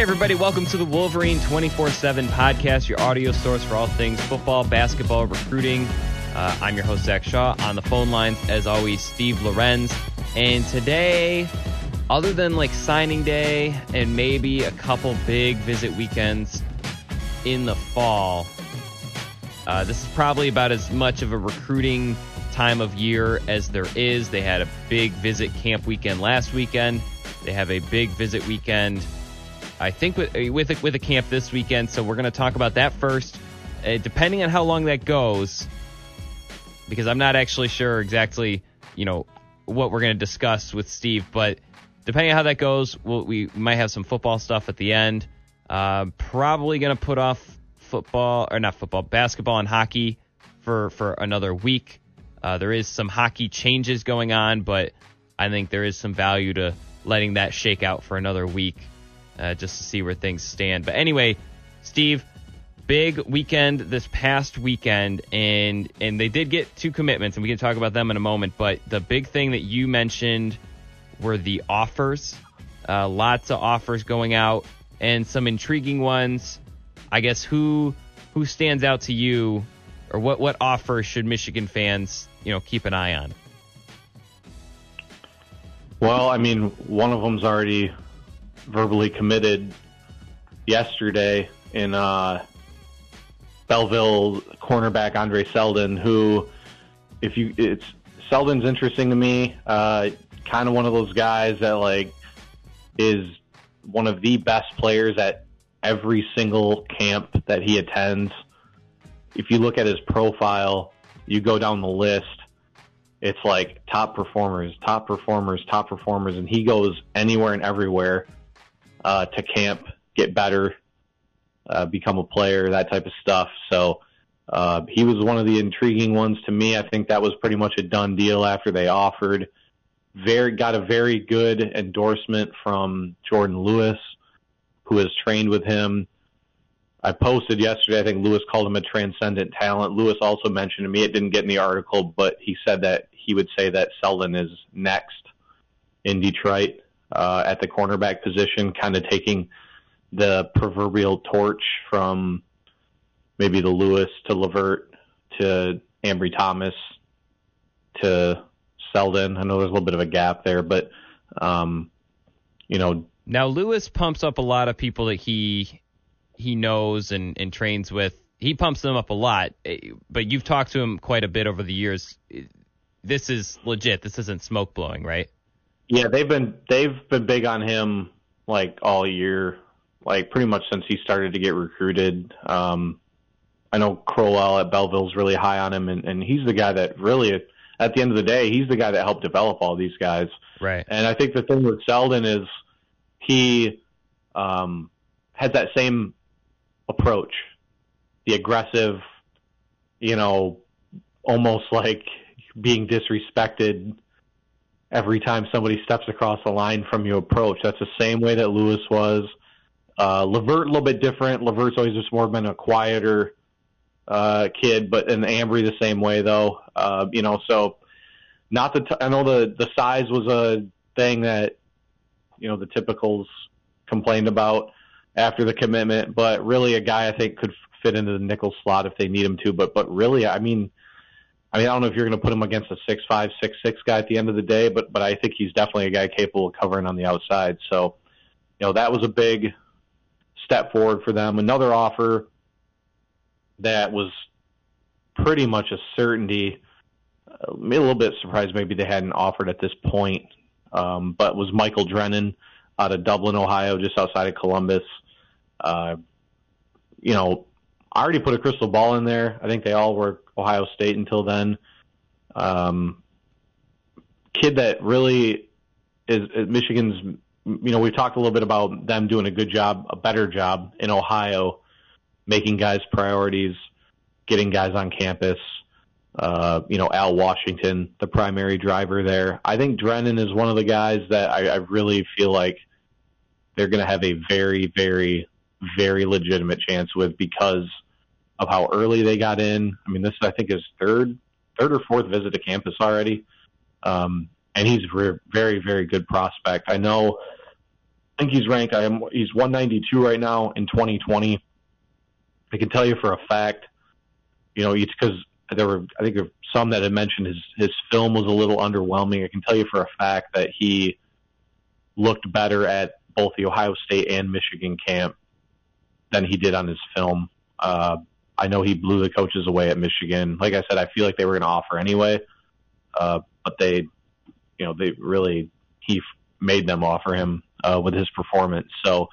Hey, everybody, welcome to the Wolverine 24 7 podcast, your audio source for all things football, basketball, recruiting. Uh, I'm your host, Zach Shaw. On the phone lines, as always, Steve Lorenz. And today, other than like signing day and maybe a couple big visit weekends in the fall, uh, this is probably about as much of a recruiting time of year as there is. They had a big visit camp weekend last weekend. They have a big visit weekend I think with with a, with a camp this weekend. So we're going to talk about that first. Uh, depending on how long that goes, because I'm not actually sure exactly, you know, what we're going to discuss with Steve. But depending on how that goes, we'll, we might have some football stuff at the end. Uh, probably going to put off football or not football, basketball and hockey for for another week. Uh, there is some hockey changes going on, but I think there is some value to letting that shake out for another week uh, just to see where things stand. But anyway, Steve, big weekend this past weekend, and and they did get two commitments, and we can talk about them in a moment. But the big thing that you mentioned were the offers. Uh, lots of offers going out, and some intriguing ones. I guess who who stands out to you, or what what offer should Michigan fans you know keep an eye on? Well, I mean, one of them's already verbally committed yesterday in uh, Belleville cornerback Andre Seldon, who, if you, it's Seldon's interesting to me. Uh, kind of one of those guys that like is one of the best players at every single camp that he attends. If you look at his profile, you go down the list, it's like top performers, top performers, top performers, and he goes anywhere and everywhere uh, to camp, get better, uh, become a player, that type of stuff. So uh, he was one of the intriguing ones to me. I think that was pretty much a done deal after they offered. Very got a very good endorsement from Jordan Lewis, who has trained with him. I posted yesterday. I think Lewis called him a transcendent talent. Lewis also mentioned to me it didn't get in the article, but he said that he would say that Seldon is next in Detroit uh, at the cornerback position, kind of taking the proverbial torch from maybe the Lewis to Lavert to Ambry Thomas to Seldon. I know there's a little bit of a gap there, but um, you know. Now Lewis pumps up a lot of people that he he knows and, and trains with. He pumps them up a lot, eh, but you've talked to him quite a bit over the years. This is legit. This isn't smoke blowing, right? Yeah, they've been they've been big on him like all year, like pretty much since he started to get recruited. Um, I know Crowell at Belleville's really high on him, and, and he's the guy that really, at the end of the day, he's the guy that helped develop all these guys. Right. And I think the thing with Seldon is he um, has that same approach, the aggressive, you know, almost like being disrespected every time somebody steps across the line from you approach. That's the same way that Lewis was. Uh, Lavert a little bit different. Lavert's always just more been a quieter uh, kid, but and Ambry the same way though. Uh, you know, so not the. T- I know the the size was a thing that you know the typicals complained about after the commitment, but really a guy I think could fit into the nickel slot if they need him to. But but really, I mean, I mean, I don't know if you're going to put him against a six five, six six guy at the end of the day, but but I think he's definitely a guy capable of covering on the outside. So, you know, that was a big step forward for them. Another offer that was pretty much a certainty. Uh, a little bit surprised maybe they hadn't offered at this point, um, but was Michael Drennen out of Dublin, Ohio, just outside of Columbus. Uh, you know, I already put a crystal ball in there. I think they all were Ohio State until then. Um, kid that really is, is Michigan's. You know, we've talked a little bit about them doing a good job, a better job in Ohio, making guys priorities, getting guys on campus. Uh, you know, Al Washington, the primary driver there. I think Drennen is one of the guys that I, I really feel like they're going to have a very, very, very legitimate chance with because of how early they got in. I mean, this I think is third, third or fourth visit to campus already, um, and he's a very, very good prospect. I know I think he's ranked. I am. He's 192 right now in 2020. I can tell you for a fact, you know, it's because there were I think some that had mentioned his his film was a little underwhelming. I can tell you for a fact that he looked better at both the Ohio State and Michigan camp than he did on his film. Uh, I know he blew the coaches away at Michigan. Like I said, I feel like they were going to offer anyway, uh, but they, you know, they really he made them offer him uh, with his performance. So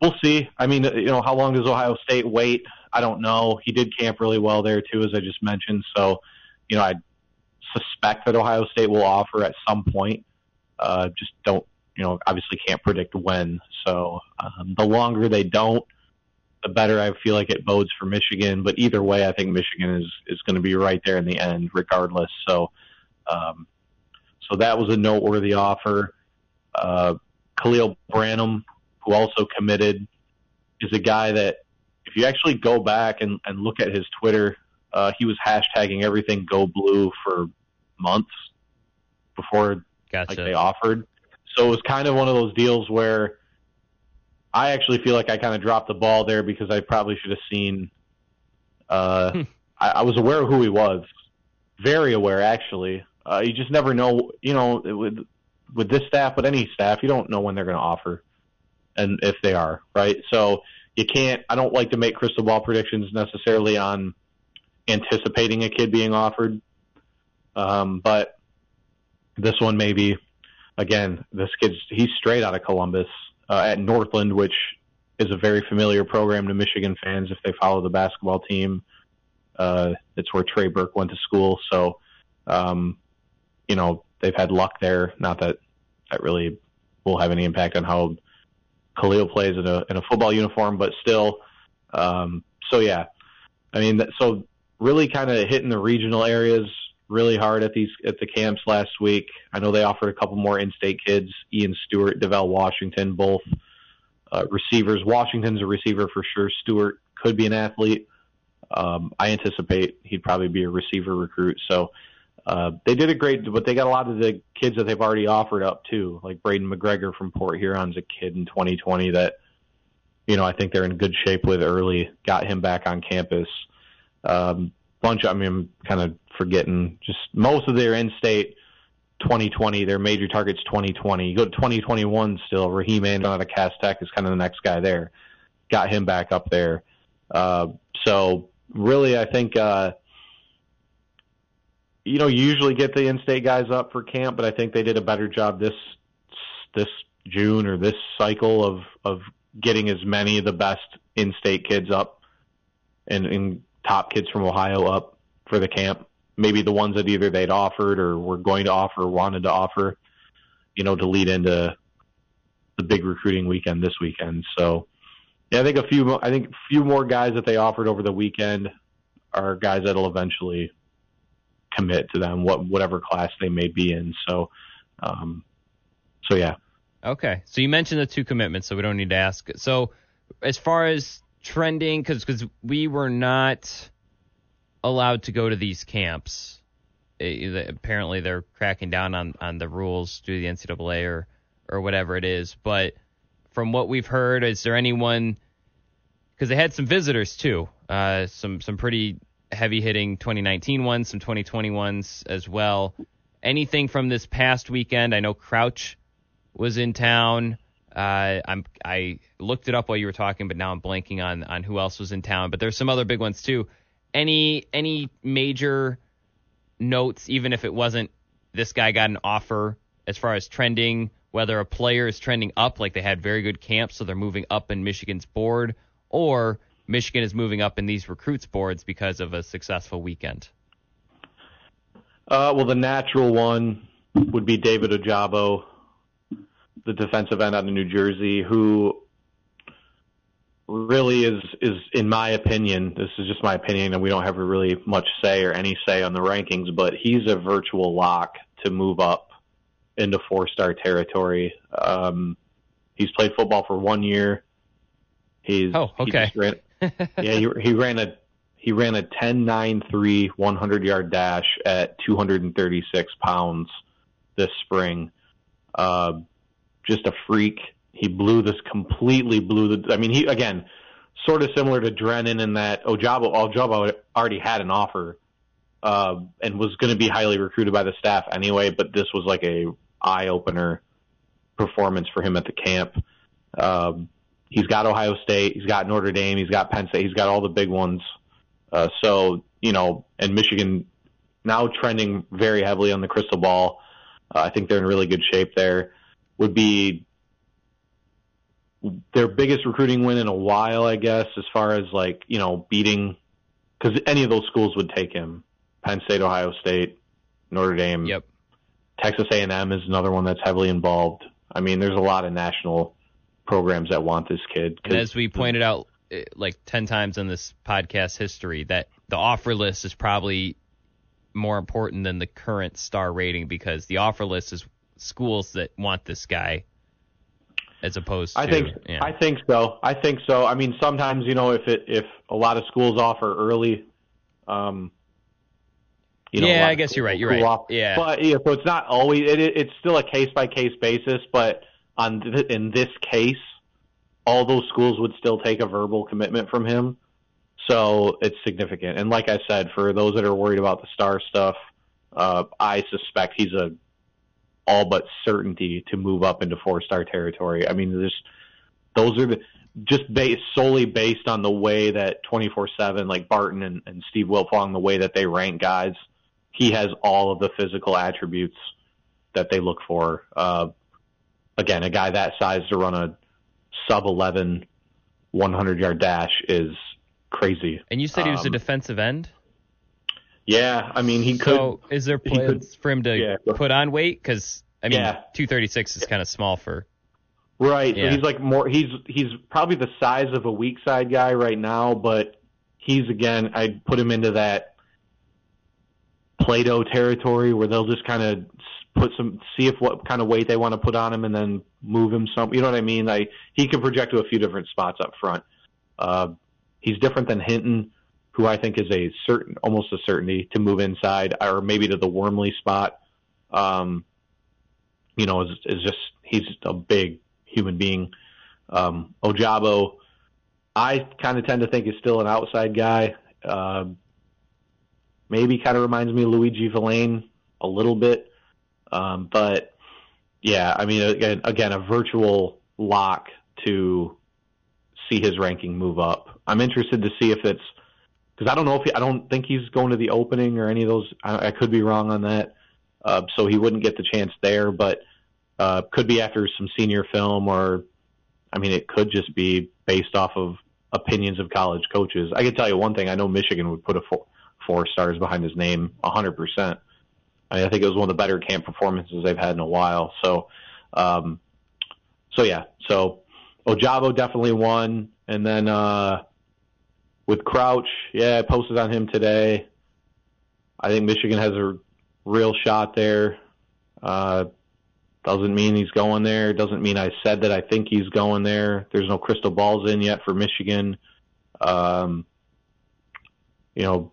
we'll see. I mean, you know, how long does Ohio State wait? I don't know. He did camp really well there too, as I just mentioned. So, you know, I suspect that Ohio State will offer at some point. Uh, just don't, you know, obviously can't predict when. So um, the longer they don't, the better I feel like it bodes for Michigan. But either way, I think Michigan is is going to be right there in the end, regardless. So, um, so that was a noteworthy offer. Uh, Khalil Branham, who also committed, is a guy that if you actually go back and, and look at his Twitter, uh, he was hashtagging everything go blue for months before gotcha. like they offered. So it was kind of one of those deals where I actually feel like I kind of dropped the ball there because I probably should have seen. Uh, hmm. I, I was aware of who he was, very aware actually. Uh, you just never know, you know, with with this staff, but any staff, you don't know when they're going to offer, and if they are right. So you can't. I don't like to make crystal ball predictions necessarily on anticipating a kid being offered, um, but this one maybe. Again, this kid's he's straight out of Columbus uh, at Northland, which is a very familiar program to Michigan fans if they follow the basketball team. Uh, it's where Trey Burke went to school, so um, you know they've had luck there. Not that that really will have any impact on how Khalil plays in a in a football uniform, but still. Um, so yeah, I mean, so really kind of hitting the regional areas really hard at these at the camps last week. I know they offered a couple more in-state kids, Ian Stewart, Devell Washington, both uh, receivers. Washington's a receiver for sure. Stewart could be an athlete. Um, I anticipate he'd probably be a receiver recruit. So uh, they did a great, but they got a lot of the kids that they've already offered up too, like Braiden McGregor from Port Huron's a kid in 2020 that, you know, I think they're in good shape with early. Got him back on campus. Um, bunch. I mean, kind of forgetting just most of their in-state 2020, their major targets 2020. You go to 2021 still. Raheem Anderson out of Cass Tech is kind of the next guy there. Got him back up there. Uh, so really, I think. Uh, you know, you usually get the in-state guys up for camp, but I think they did a better job this this June or this cycle of of getting as many of the best in-state kids up and, and top kids from Ohio up for the camp. Maybe the ones that either they'd offered or were going to offer or wanted to offer, you know, to lead into the big recruiting weekend this weekend. So, yeah, I think a few. I think a few more guys that they offered over the weekend are guys that'll eventually commit to them, what whatever class they may be in. So, um, so yeah. Okay, so you mentioned the two commitments, so we don't need to ask. So, as far as trending, because because we were not allowed to go to these camps. It, apparently, they're cracking down on on the rules through the NCAA or or whatever it is. But from what we've heard, is there anyone? Because they had some visitors too, uh, some some pretty heavy hitting 2019 ones, some 2020 ones as well. Anything from this past weekend? I know Crouch was in town. Uh, I'm I looked it up while you were talking, but now I'm blanking on on who else was in town. But there's some other big ones too. Any any major notes, even if it wasn't this guy got an offer as far as trending, whether a player is trending up, like they had very good camps, so they're moving up in Michigan's board, or Michigan is moving up in these recruits boards because of a successful weekend? Uh, well, the natural one would be David Ojabo, the defensive end out of New Jersey, who really is is in my opinion this is just my opinion and we don't have really much say or any say on the rankings but he's a virtual lock to move up into four star territory um he's played football for one year he's oh okay he ran, yeah, he, he ran a he ran a 10.93 100 yard dash at 236 pounds this spring. Uh, just a freak. He blew this completely blew the. I mean, he again, sort of similar to Drennen in that Ojabo Ojabo already had an offer uh, and was going to be highly recruited by the staff anyway. But this was like a eye opener performance for him at the camp. Um, he's got Ohio State, he's got Notre Dame, he's got Penn State, he's got all the big ones. Uh, so you know, and Michigan now trending very heavily on the crystal ball. Uh, I think they're in really good shape there. Would be their biggest recruiting win in a while, I guess, as far as like you know beating because any of those schools would take him. Penn State, Ohio State, Notre Dame. Yep. Texas A&M is another one that's heavily involved. I mean, there's a lot of national programs that want this kid. And as we pointed out eh, like 10 times in this podcast history that the offer list is probably more important than the current star rating because the offer list is schools that want this guy as opposed to I think yeah. I think so. I think so. I mean sometimes, you know, if it if a lot of schools offer early um you know, yeah, I guess you're right. You're right. Off. Yeah, but yeah, so it's not always. It, it's still a case by case basis. But on th- in this case, all those schools would still take a verbal commitment from him. So it's significant. And like I said, for those that are worried about the star stuff, uh, I suspect he's a all but certainty to move up into four star territory. I mean, just those are the just based solely based on the way that 24 7, like Barton and, and Steve Wiltfong the way that they rank guys he has all of the physical attributes that they look for. Uh, again, a guy that size to run a sub 11 100 yard dash is crazy. And you said he was um, a defensive end? Yeah, I mean, he could. So is there plans could, for him to yeah, put on weight? Because, I mean, yeah. 236 is kind of small for. Right. Yeah. So he's like more, he's, he's probably the size of a weak side guy right now, but he's, again, I'd put him into that Plato territory where they'll just kind of put some see if what kind of weight they want to put on him and then move him some. You know what I mean? Like he can project to a few different spots up front. Uh, he's different than Hinton, who I think is a certain, almost a certainty to move inside or maybe to the Wormley spot. Um, you know, is, is just he's a big human being. Um, Ojabo, I kind of tend to think is still an outside guy. Uh, maybe kind of reminds me of Luiji Vilain a little bit. Um, but yeah, I mean, again, again, a virtual lock to see his ranking move up. I'm interested to see if it's because I don't know if he, I don't think he's going to the opening or any of those. I, I could be wrong on that, uh, so he wouldn't get the chance there. But uh, could be after some senior film, or I mean, it could just be based off of opinions of college coaches. I can tell you one thing: I know Michigan would put a four, four stars behind his name a 100%. I, mean, I think it was one of the better camp performances they've had in a while. So, um, so yeah, so Ojabo definitely won. And then, uh, with Crouch, yeah, I posted on him today. I think Michigan has a real shot there. Uh, doesn't mean he's going there. Doesn't mean I said that I think he's going there. There's no crystal balls in yet for Michigan. Um, you know,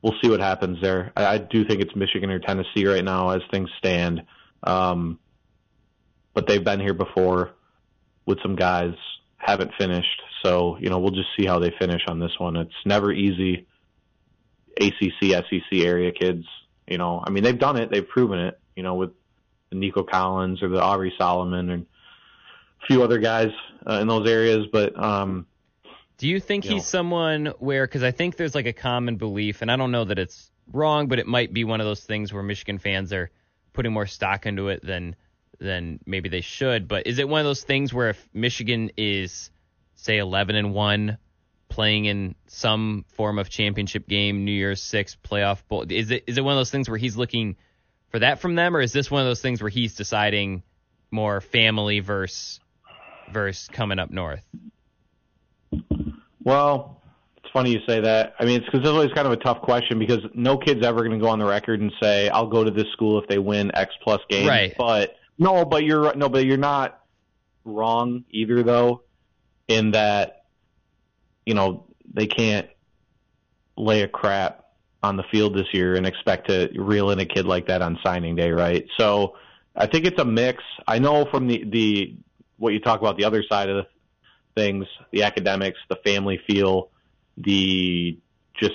we'll see what happens there. I, I do think it's Michigan or Tennessee right now as things stand. Um, but they've been here before with some guys, haven't finished. So, you know, we'll just see how they finish on this one. It's never easy. ACC, SEC area kids, you know, I mean, they've done it. They've proven it, you know, with the Nico Collins or the Aubrey Solomon and a few other guys uh, in those areas. But, um, do you think you he's know. someone where, because I think there's like a common belief, and I don't know that it's wrong, but it might be one of those things where Michigan fans are putting more stock into it than than maybe they should. But is it one of those things where if Michigan is, say, 11 and one, playing in some form of championship game, New Year's Six playoff bowl, is it is it one of those things where he's looking for that from them, or is this one of those things where he's deciding more family versus versus coming up north? Well, it's funny you say that. I mean, it's because it's always kind of a tough question because no kid's ever going to go on the record and say, "I'll go to this school if they win X plus games." Right. But no, but you're no, but you're not wrong either, though, in that you know they can't lay a crap on the field this year and expect to reel in a kid like that on signing day, right? So I think it's a mix. I know from the the what you talk about the other side of the things, the academics, the family feel, the just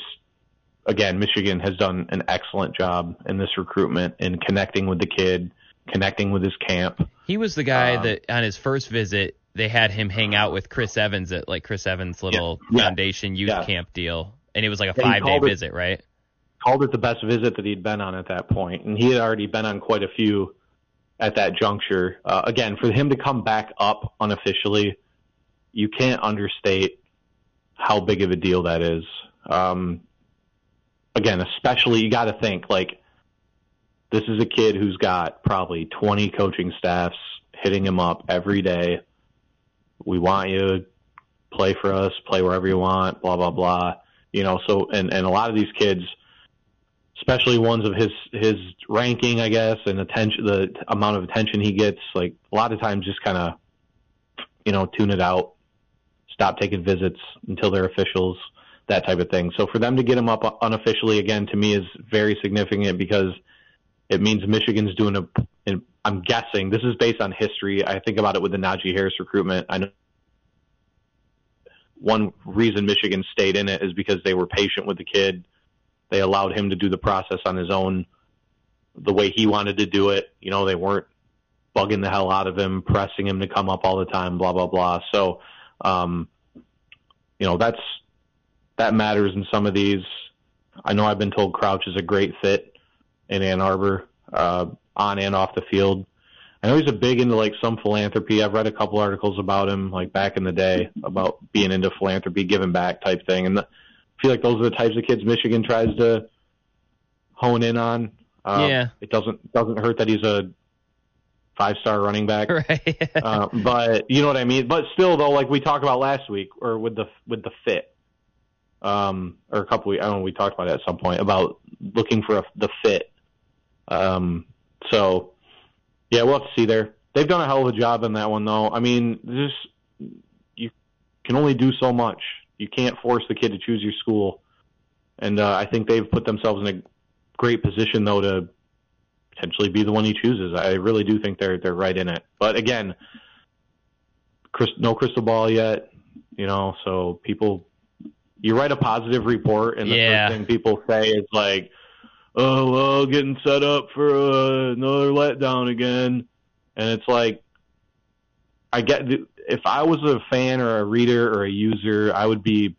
again, Michigan has done an excellent job in this recruitment in connecting with the kid, connecting with his camp. He was the guy um, that on his first visit they had him hang out with Chris Evans at like Chris Evans' little yeah, foundation youth yeah. camp deal, and it was like a five day visit, right? Called it the best visit that he'd been on at that point, and he had already been on quite a few at that juncture. Uh, again, for him to come back up unofficially, you can't understate how big of a deal that is. Um, again, especially you got to think like this is a kid who's got probably 20 coaching staffs hitting him up every day we want you to play for us, play wherever you want, blah blah blah. You know, so and and a lot of these kids, especially ones of his his ranking, I guess, and attention, the amount of attention he gets, like a lot of times, just kind of, you know, tune it out, stop taking visits until they're officials, that type of thing. So for them to get him up unofficially again, to me, is very significant because it means Michigan's doing a I'm guessing this is based on history. I think about it with the Najee Harris recruitment. I know one reason Michigan stayed in it is because they were patient with the kid. They allowed him to do the process on his own, the way he wanted to do it. You know, they weren't bugging the hell out of him, pressing him to come up all the time, blah blah blah. So, um, you know, that's that matters in some of these. I know I've been told Crouch is a great fit in Ann Arbor. Uh, on and off the field. I know he's a big into like some philanthropy. I've read a couple articles about him, like back in the day, about being into philanthropy, giving back type thing. And the, I feel like those are the types of kids Michigan tries to hone in on. Um, yeah, it doesn't doesn't hurt that he's a five star running back, right? uh, but you know what I mean. But still, though, like we talked about last week, or with the with the fit, um, or a couple weeks, I don't know, we talked about it at some point about looking for a, the fit. Um, so, yeah, we'll have to see there. They've done a hell of a job in that one, though. I mean, just you can only do so much. You can't force the kid to choose your school, and uh, I think they've put themselves in a great position, though, to potentially be the one he chooses. I really do think they're they're right in it. But again, Chris, no crystal ball yet, you know. So people, you write a positive report, and the yeah. first thing people say is like, oh well, getting set up for uh, another letdown again, and it's like, I get if I was a fan or a reader or a user, I would be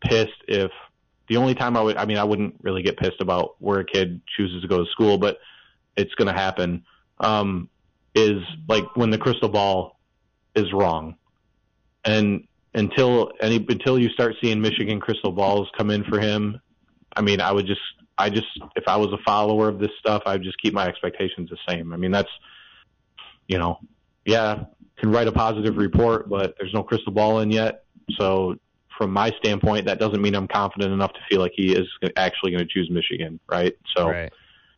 pissed if the only time I would, I mean, I wouldn't really get pissed about where a kid chooses to go to school, but it's going to happen. Um, is like when the crystal ball is wrong, and until any until you start seeing Michigan crystal balls come in for him, I mean, I would just I just, if I was a follower of this stuff, I'd just keep my expectations the same. I mean, that's, you know, yeah, can write a positive report, but there's no crystal ball in yet. So from my standpoint, that doesn't mean I'm confident enough to feel like he is actually going to choose Michigan, right? So. Right.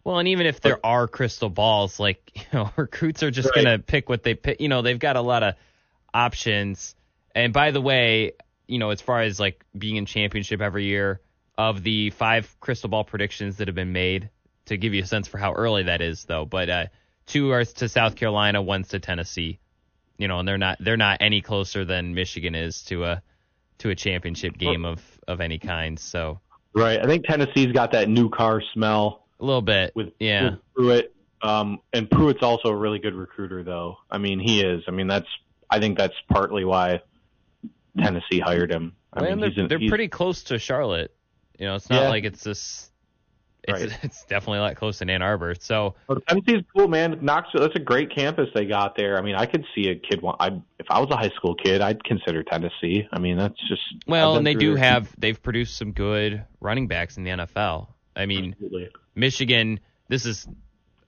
Well, and even if there are crystal balls, like you know, recruits are just right. going to pick what they pick. You know, they've got a lot of options. And by the way, you know, as far as like being in championship every year, of the five crystal ball predictions that have been made to give you a sense for how early that is, though. But uh, two are to South Carolina, one's to Tennessee. You know, and they're not they're not any closer than Michigan is to a to a championship game of of any kind. So right, I think Tennessee's got that new car smell a little bit with yeah with Pruitt. Um, and Pruitt's also a really good recruiter, though. I mean, he is. I mean, that's I think that's partly why Tennessee hired him. I well, mean, they're, in, they're pretty close to Charlotte. You know, it's not yeah. like it's this. It's, right. it's definitely a lot close in Ann Arbor. So oh, well, Tennessee's cool, man. Knoxville, that's a great campus they got there. I mean, I could see a kid. Want, I if I was a high school kid, I'd consider Tennessee. I mean, that's just well, and they do have they've produced some good running backs in the NFL. I mean, Absolutely. Michigan. This is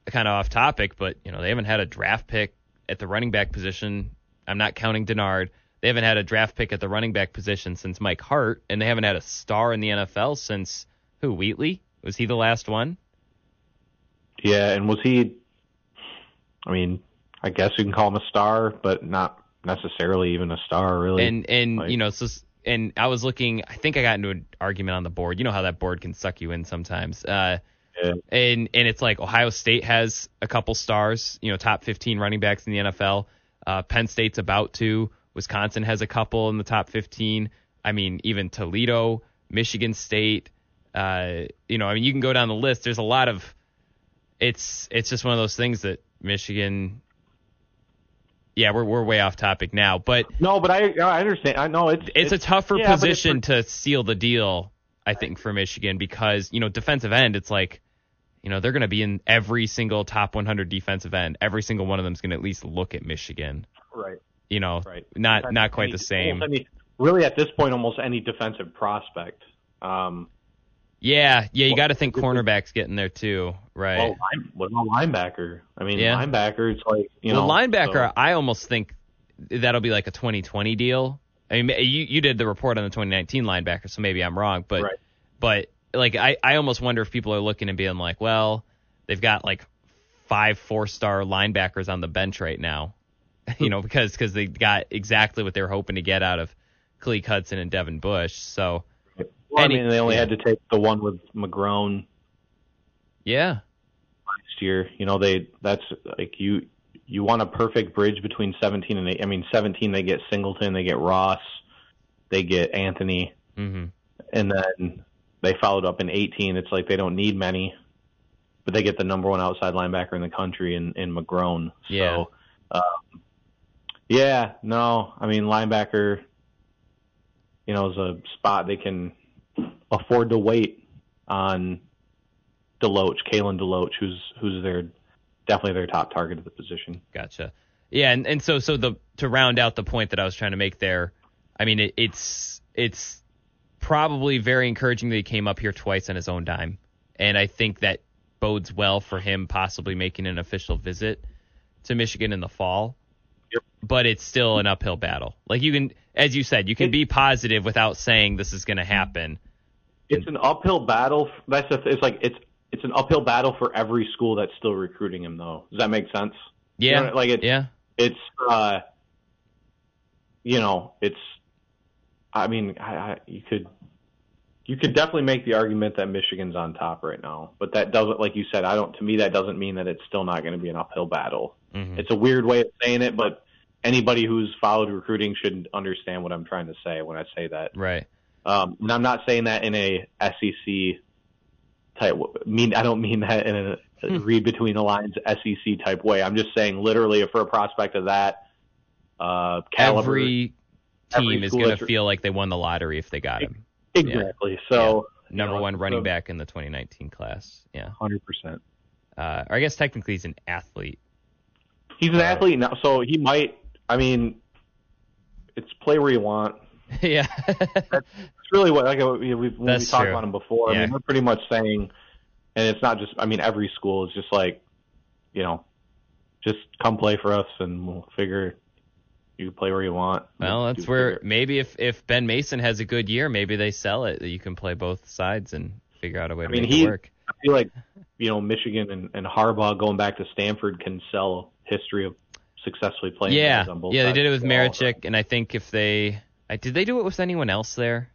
kind of off topic, but you know they haven't had a draft pick at the running back position. I'm not counting Denard. They haven't had a draft pick at the running back position since Mike Hart, and they haven't had a star in the NFL since who? Wheatley was he the last one? Yeah, and was he? I mean, I guess you can call him a star, but not necessarily even a star, really. And and like, you know, so and I was looking. I think I got into an argument on the board. You know how that board can suck you in sometimes. Uh, yeah. And and it's like Ohio State has a couple stars. You know, top 15 running backs in the NFL. Uh, Penn State's about to. Wisconsin has a couple in the top 15. I mean, even Toledo, Michigan State. Uh, you know, I mean, you can go down the list. There's a lot of. It's it's just one of those things that Michigan. Yeah, we're we're way off topic now, but no, but I I understand. I know it's it's, it's a tougher yeah, position to seal the deal. I think for Michigan because you know defensive end, it's like you know they're going to be in every single top 100 defensive end. Every single one of them is going to at least look at Michigan. Right. You know, right. not not quite any, the same. Any, really, at this point, almost any defensive prospect. Um, yeah, yeah, you got to think cornerbacks getting there too, right? Well, what about linebacker? I mean, yeah. linebacker, it's like you well, know. linebacker, so. I almost think that'll be like a 2020 deal. I mean, you you did the report on the 2019 linebacker, so maybe I'm wrong, but right. but like I I almost wonder if people are looking and being like, well, they've got like five four star linebackers on the bench right now, you know, because because they got exactly what they were hoping to get out of Khaleke Hudson and Devin Bush, so. Well, I mean, they only yeah. had to take the one with McGrone. Yeah. Last year, you know, they that's like you you want a perfect bridge between 17 and 8. I mean, 17 they get Singleton, they get Ross, they get Anthony, mm-hmm. and then they followed up in 18. It's like they don't need many, but they get the number one outside linebacker in the country in in McGrone. Yeah. Um, yeah, no, I mean linebacker, you know, is a spot they can afford to wait on Deloach, Kalen Deloach, who's who's their definitely their top target of the position. Gotcha. Yeah, and, and so so the to round out the point that I was trying to make there, I mean it, it's it's probably very encouraging that he came up here twice on his own dime, and I think that bodes well for him possibly making an official visit to Michigan in the fall. Yep. But it's still an uphill battle. Like you can, as you said, you can it, be positive without saying this is going to happen it's an uphill battle. That's the, it's like it's it's an uphill battle for every school that's still recruiting him, though. Does that make sense? Yeah. You know, like it's yeah. It's uh, you know, it's. I mean, I, I, you could you could definitely make the argument that Michigan's on top right now, but that doesn't, like you said, I don't. To me, that doesn't mean that it's still not going to be an uphill battle. Mm-hmm. It's a weird way of saying it, but anybody who's followed recruiting should understand what I'm trying to say when I say that. Right. Um, and I'm not saying that in a SEC type. Mean I don't mean that in a hmm. read between the lines SEC type way. I'm just saying literally for a prospect of that uh, caliber, every team every is going to feel like they won the lottery if they got him. Exactly. Yeah. So yeah. number know, one running so, back in the 2019 class. Yeah. Hundred percent. Uh, or I guess technically he's an athlete. He's an uh, athlete now, so he might. I mean, it's play where you want. yeah. That's really what like we've when we talked about him before. Yeah. I mean, we're pretty much saying, and it's not just. I mean, every school is just like, you know, just come play for us, and we'll figure you can play where you want. Well, that's where maybe if if Ben Mason has a good year, maybe they sell it. That you can play both sides and figure out a way to I mean, make he, it work. I feel like you know Michigan and, and Harbaugh going back to Stanford can sell history of successfully playing. Yeah, yeah, they did it with Marecic, and I think if they did they do it with anyone else there?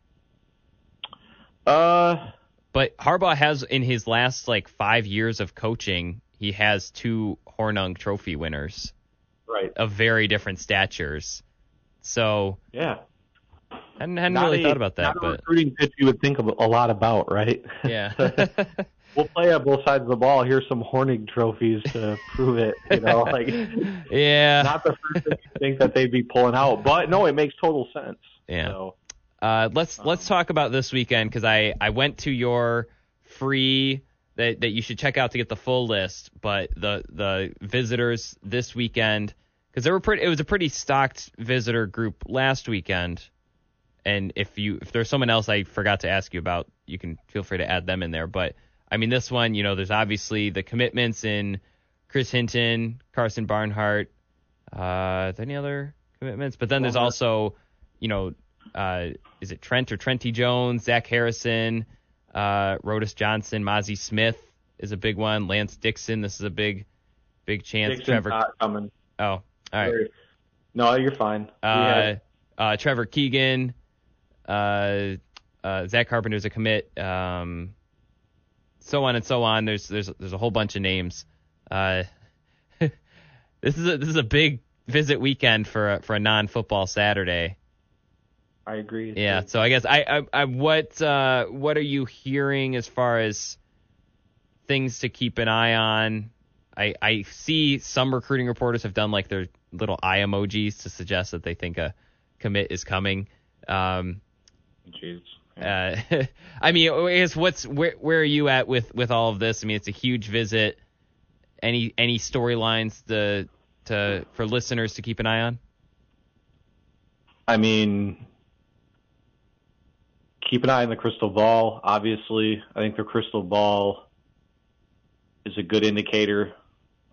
Uh, but Harbaugh has in his last like five years of coaching, he has two Hornung Trophy winners, right, of very different statures. So yeah, I hadn't, hadn't really a, thought about that. Not but a recruiting pitch you would think of a lot about, right? Yeah. we'll play on both sides of the ball. Here's some Hornung trophies to prove it. You know, like yeah, not the first thing you think that they'd be pulling out, but no, it makes total sense. Yeah. So, uh, let's um, let's talk about this weekend because I I went to your free that that you should check out to get the full list, but the the visitors this weekend because there were pretty it was a pretty stocked visitor group last weekend. And if you if there's someone else I forgot to ask you about, you can feel free to add them in there. But I mean, this one, you know, there's obviously the commitments in Chris Hinton, Karsen Barnhart. Uh, any other commitments? But then there's also, you know, uh, is it Trent or Trenty Jones, Zach Harrison, uh, Rodas Johnson, Mazi Smith is a big one. Lance Dixon, this is a big, big chance. Dixon's Trevor not coming. Oh, all right. No, you're fine. Uh, uh, Trevor Keegan, uh, uh, Zach Carpenter's a commit. Um, so on and so on. There's there's there's a whole bunch of names. Uh, this is a this is a big visit weekend for a, for a non football Saturday. I agree. Yeah. So I guess I, I, I what uh, what are you hearing as far as things to keep an eye on? I I see some recruiting reporters have done like their little eye emojis to suggest that they think a commit is coming. Um, Jeez. Uh, I mean, I guess what's where where are you at with with all of this? I mean, it's a huge visit. Any any storylines to to for listeners to keep an eye on? I mean, keep an eye on the crystal ball. Obviously, I think the crystal ball is a good indicator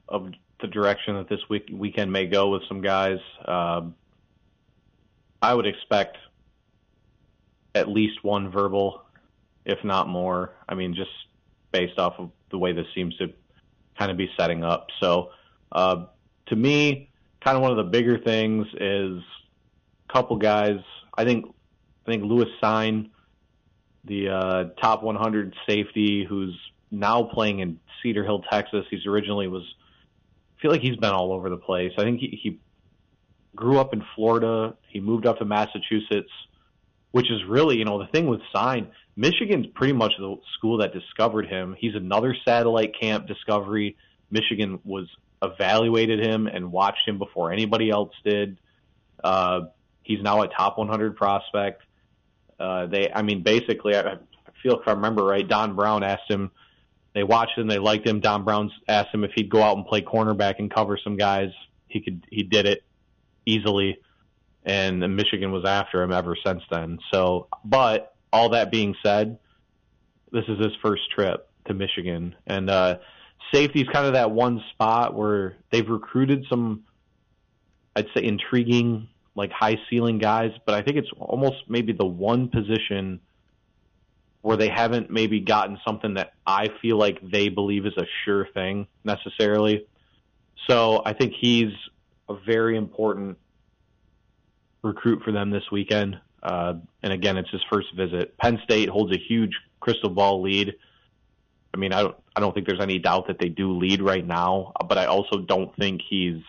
of the direction that this week weekend may go with some guys. Uh, I would expect at least one verbal, if not more. I mean, just based off of the way this seems to kind of be setting up. So, uh, to me, kind of one of the bigger things is a couple guys. I think I think Lewis Cine the uh, top 100 safety who's now playing in Cedar Hill, Texas. He's originally was, I feel like he's been all over the place. I think he, he grew up in Florida. He moved up to Massachusetts, which is really, you know, the thing with Cine. Michigan's pretty much the school that discovered him. He's another satellite camp discovery. Michigan was evaluated him and watched him before anybody else did. Uh, he's now a top 100 prospect. Uh, they, I mean, basically, I, I feel if I remember right, Don Brown asked him. They watched him, they liked him. Don Brown asked him if he'd go out and play cornerback and cover some guys. He could, he did it easily, and Michigan was after him ever since then. So, but all that being said, this is his first trip to Michigan, and uh, safety is kind of that one spot where they've recruited some, I'd say, intriguing like high ceiling guys, but I think it's almost maybe the one position where they haven't maybe gotten something that I feel like they believe is a sure thing necessarily. So I think he's a very important recruit for them this weekend. Uh, and again, it's his first visit. Penn State holds a huge crystal ball lead. I mean, I don't, I don't think there's any doubt that they do lead right now, but I also don't think he's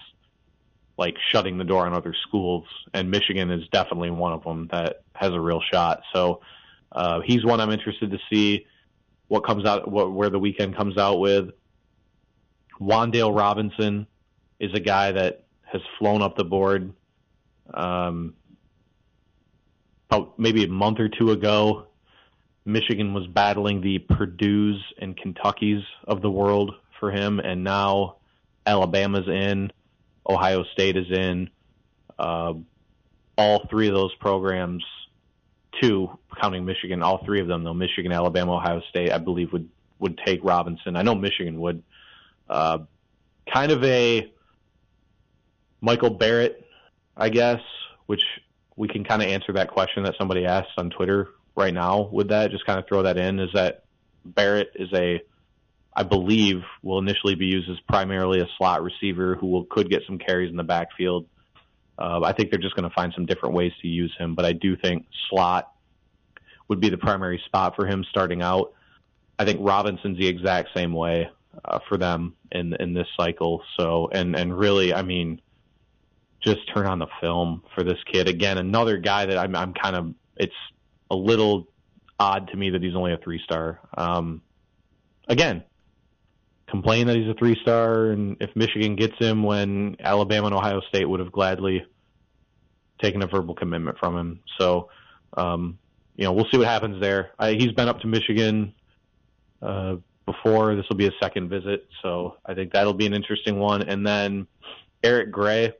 like shutting the door on other schools, and Michigan is definitely one of them that has a real shot. So uh, he's one I'm interested to see what comes out, what, where the weekend comes out with. Wan'Dale Robinson is a guy that has flown up the board. Um, about maybe a month or two ago, Michigan was battling the Purdue's and Kentucky's of the world for him, and now Alabama's in. Ohio State is in. Uh, all three of those programs, two counting Michigan, all three of them though Michigan, Alabama, Ohio State, I believe would would take Robinson. I know Michigan would. Uh, kind of a Michael Barrett, I guess, which we can kind of answer that question that somebody asked on Twitter right now with that. Just kind of throw that in is that Barrett is a I believe, will initially be used as primarily a slot receiver who will could get some carries in the backfield. Uh, I think they're just going to find some different ways to use him, but I do think slot would be the primary spot for him starting out. I think Robinson's the exact same way uh, for them in in this cycle. So and and really, I mean, just turn on the film for this kid again. Another guy that I'm I'm kind of it's a little odd to me that he's only a three star. Um, again, complain that he's a three star, and if Michigan gets him when Alabama and Ohio State would have gladly taken a verbal commitment from him. So, um, you know, we'll see what happens there. I, he's been up to Michigan uh, before. This will be a second visit, so I think that'll be an interesting one. And then Eric Gray.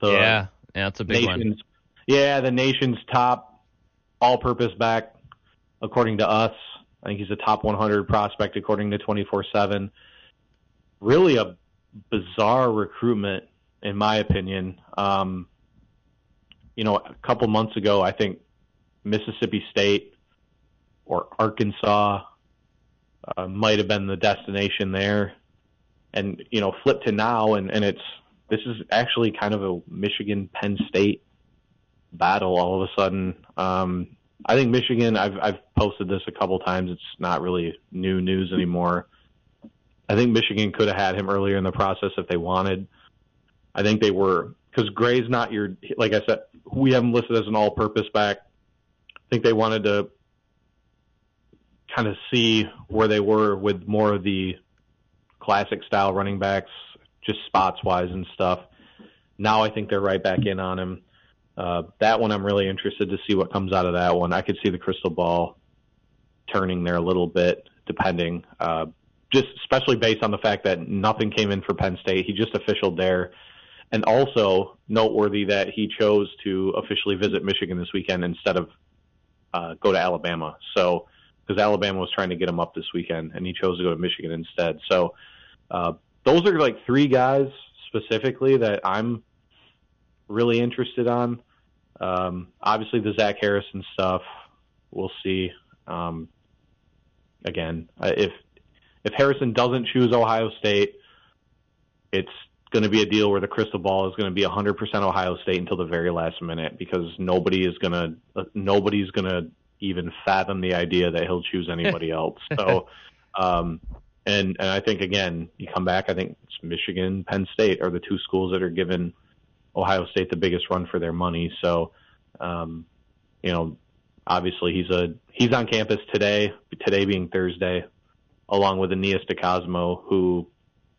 The yeah, yeah, that's a big nation's, one. Yeah, the nation's top all-purpose back, according to us. I think he's a top 100 prospect according to 24/7. Really a bizarre recruitment, in my opinion. Um, you know, a couple months ago, I think Mississippi State or Arkansas uh, might have been the destination there, and you know, flip to now, and and it's this is actually kind of a Michigan Penn State battle all of a sudden. Um, I think Michigan. I've I've posted this a couple times. It's not really new news anymore. I think Michigan could have had him earlier in the process if they wanted. I think they were because Gray's not your like I said, we have him listed as an all-purpose back. I think they wanted to kind of see where they were with more of the classic style running backs, just spots wise and stuff. Now I think they're right back in on him. Uh, that one I'm really interested to see what comes out of that one. I could see the crystal ball turning there a little bit, depending. Uh, just especially based on the fact that nothing came in for Penn State. He just officialed there. And also noteworthy that he chose to officially visit Michigan this weekend instead of uh, go to Alabama. So, because Alabama was trying to get him up this weekend, and he chose to go to Michigan instead. So, uh, those are like three guys specifically that I'm really interested on. Um, obviously, the Zach Harrison stuff, we'll see. Um, again, if if Harrison doesn't choose Ohio State, it's going to be a deal where the crystal ball is going to be 100% Ohio State until the very last minute because nobody is going to uh, nobody's going to even fathom the idea that he'll choose anybody else. So, um, and and I think again, you come back. I think it's Michigan, Penn State are the two schools that are given Ohio State the biggest run for their money. So, um, you know, obviously he's a he's on campus today. Today being Thursday, along with Aeneas DeCosmo, who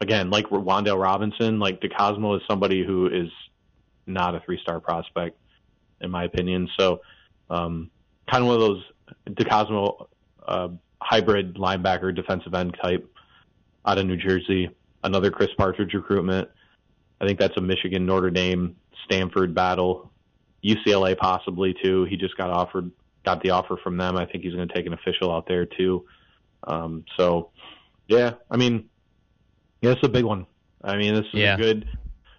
again, like Wan'Dale Robinson, like DeCosmo is somebody who is not a three star prospect, in my opinion. So, um, kind of one of those DeCosmo uh, hybrid linebacker defensive end type out of New Jersey. Another Chris Partridge recruitment. I think that's a Michigan Notre Dame Stanford battle. UCLA possibly too. He just got offered got the offer from them. I think he's going to take an official out there too. Um, so yeah, I mean, yeah, it's a big one. I mean, this is yeah. a good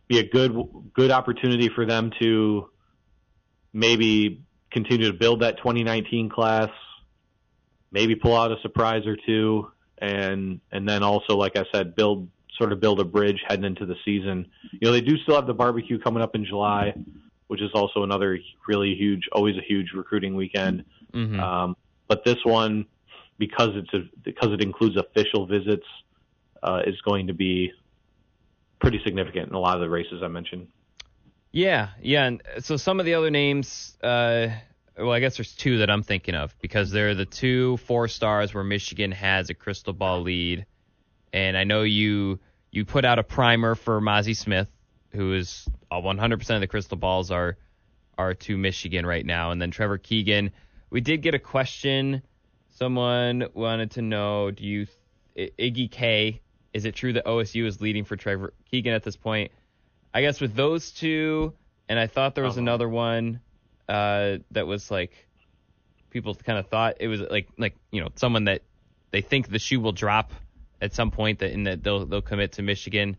be a good good opportunity for them to maybe continue to build that 2019 class, maybe pull out a surprise or two, and and then also, like I said, build sort of build a bridge heading into the season. You know, they do still have the barbecue coming up in July, which is also another really huge, always a huge recruiting weekend. Mm-hmm. Um, but this one, because it's a, because it includes official visits, uh, is going to be pretty significant in a lot of the races I mentioned. Yeah, yeah, and so some of the other names. Uh, well, I guess there's two that I'm thinking of because they're the two four stars where Michigan has a crystal ball lead, and I know you you put out a primer for Mazi Smith, who is 100% of the crystal balls are are to Michigan right now, and then Trevor Keegan. We did get a question. Someone wanted to know: Do you Iggy K? Is it true that OSU is leading for Trevor Keegan at this point? I guess with those two, and I thought there was uh-huh. another one uh, that was like people kind of thought it was like like you know someone that they think the shoe will drop at some point that in that they'll they'll commit to Michigan.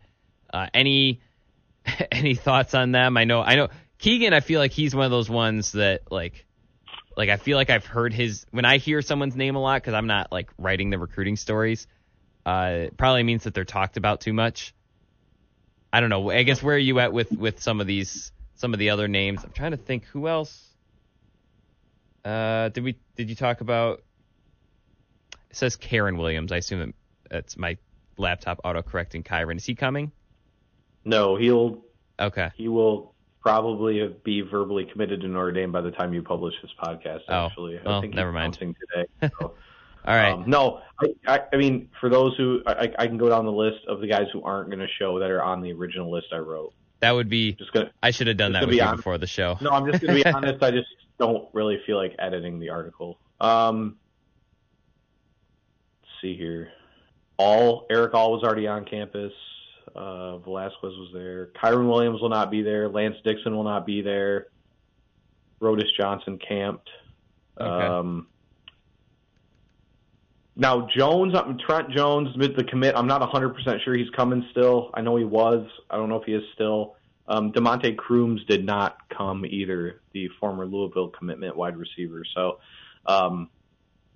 Uh, any any thoughts on them? I know I know Keegan. I feel like he's one of those ones that like like I feel like I've heard his when I hear someone's name a lot because I'm not like writing the recruiting stories. Uh, probably means that they're talked about too much. I don't know. I guess where are you at with with some of these some of the other names? I'm trying to think who else. Uh, did we did you talk about? It says Karen Williams. I assume it's my laptop auto correcting Kyren. Is he coming? No, he'll. Okay. He will probably be verbally committed to Notre Dame by the time you publish this podcast. Oh, actually, I well, think never mind. Today. So. All right. Um, no, I, I, I, mean, for those who, I, I can go down the list of the guys who aren't going to show that are on the original list I wrote. That would be. Just gonna. I should have done that with you before the show. No, I'm just going to be honest. I just don't really feel like editing the article. Um, let's see here. All Erick All was already on campus. Uh, Velasquez was there. Kyren Williams will not be there. Lance Dixon will not be there. Rodas Johnson camped. Okay. Um, now Jones, Trent Jones, the commit. I'm not 100% sure he's coming still. I know he was. I don't know if he is still. Um, Demonte Crooms did not come either, the former Louisville commitment wide receiver. So, um,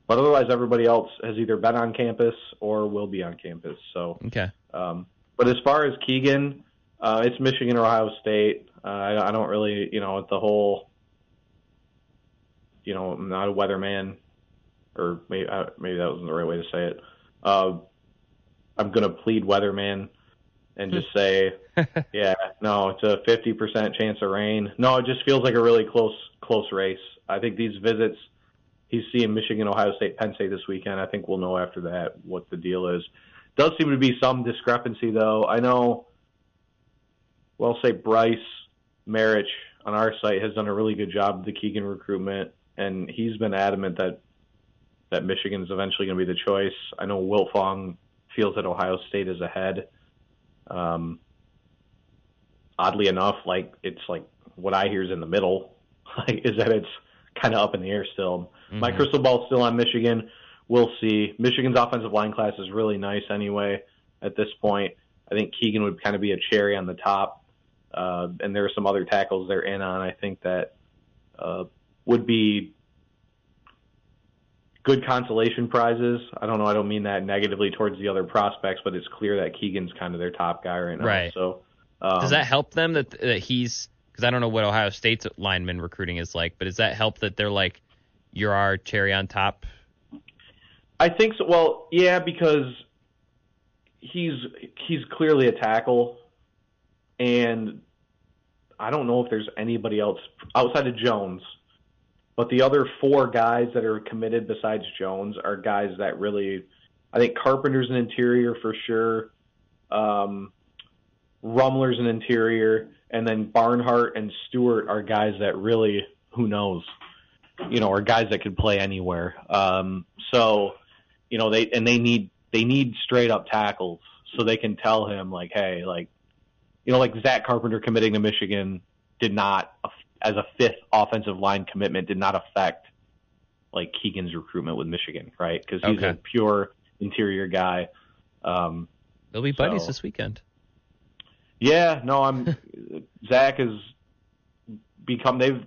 but otherwise, everybody else has either been on campus or will be on campus. So, okay. Um, but as far as Keegan, uh, it's Michigan or Ohio State. Uh, I, I don't really, you know, the whole, you know, I'm not a weatherman or maybe uh, maybe that wasn't the right way to say it. Uh, I'm going to plead weatherman and just say, yeah, no, it's a 50% chance of rain. No, it just feels like a really close close race. I think these visits, he's seeing Michigan, Ohio State, Penn State this weekend. I think we'll know after that what the deal is. Does seem to be some discrepancy though. I know. Well, say Brice Marich on our site has done a really good job of the Keegan recruitment, and he's been adamant that that Michigan is eventually going to be the choice. I know Wiltfong feels that Ohio State is ahead. Um, oddly enough, like it's like what I hear is in the middle, like is that it's kind of up in the air still. Mm-hmm. My crystal ball still on Michigan. We'll see. Michigan's offensive line class is really nice anyway. At this point, I think Keegan would kind of be a cherry on the top. Uh, and there are some other tackles they're in on. I think that uh, would be good consolation prizes. I don't know. I don't mean that negatively towards the other prospects, but it's clear that Keegan's kind of their top guy right now. Right. So um, does that help them that that he's because I don't know what Ohio State's lineman recruiting is like, but does that help that they're like you're our cherry on top? I think so. Well, yeah, because he's he's clearly a tackle, and I don't know if there's anybody else outside of Jones, but the other four guys that are committed besides Jones are guys that really, I think Carpenter's an interior for sure, um, Rumler's an interior, and then Barnhart and Stewart are guys that really, who knows, you know, are guys that could play anywhere. Um, so, you know, they and they need they need straight up tackles so they can tell him like, hey, like you know, like Zach Carpenter committing to Michigan did not, as a fifth offensive line commitment, did not affect like Keegan's recruitment with Michigan, right? Because he's okay. a pure interior guy. Um, They'll be buddies so, this weekend. Yeah, no, I'm. Zach has become. They've,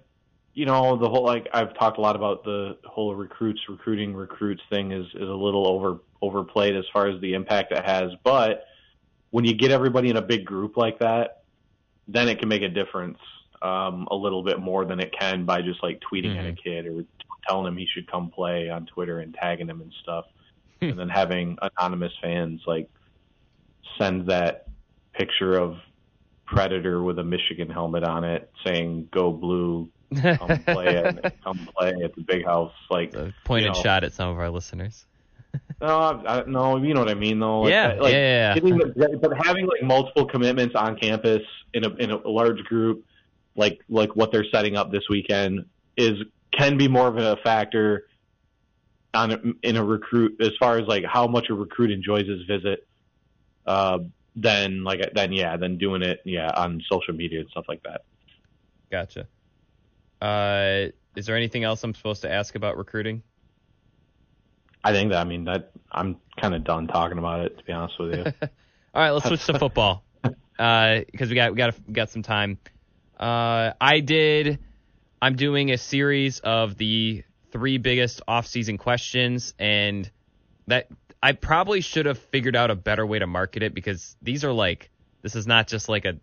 you know, the whole like I've talked a lot about the whole recruits, recruiting recruits thing is is a little over overplayed as far as the impact it has, but when you get everybody in a big group like that, then it can make a difference um, a little bit more than it can by just like tweeting mm-hmm. at a mm-hmm. kid or telling him he should come play on Twitter and tagging him and stuff, and then having anonymous fans like send that picture of Predator with a Michigan helmet on it saying "Go Blue." come play at come play at the big house like a pointed you know, shot at some of our listeners no, I, no, you know what I mean, though. Like, yeah, like, yeah, yeah. The, but having like multiple commitments on campus in a in a large group, like like what they're setting up this weekend, is can be more of a factor on in a recruit as far as like how much a recruit enjoys his visit. Uh, than like then yeah, then doing it yeah on social media and stuff like that. Gotcha. Uh, is there anything else I'm supposed to ask about recruiting? I think that I mean that I'm kind of done talking about it to be honest with you. All right, let's switch to football because uh, we got we got we got some time. Uh, I did. I'm doing a series of the three biggest off-season questions, and that I probably should have figured out a better way to market it because these are like this is not just like a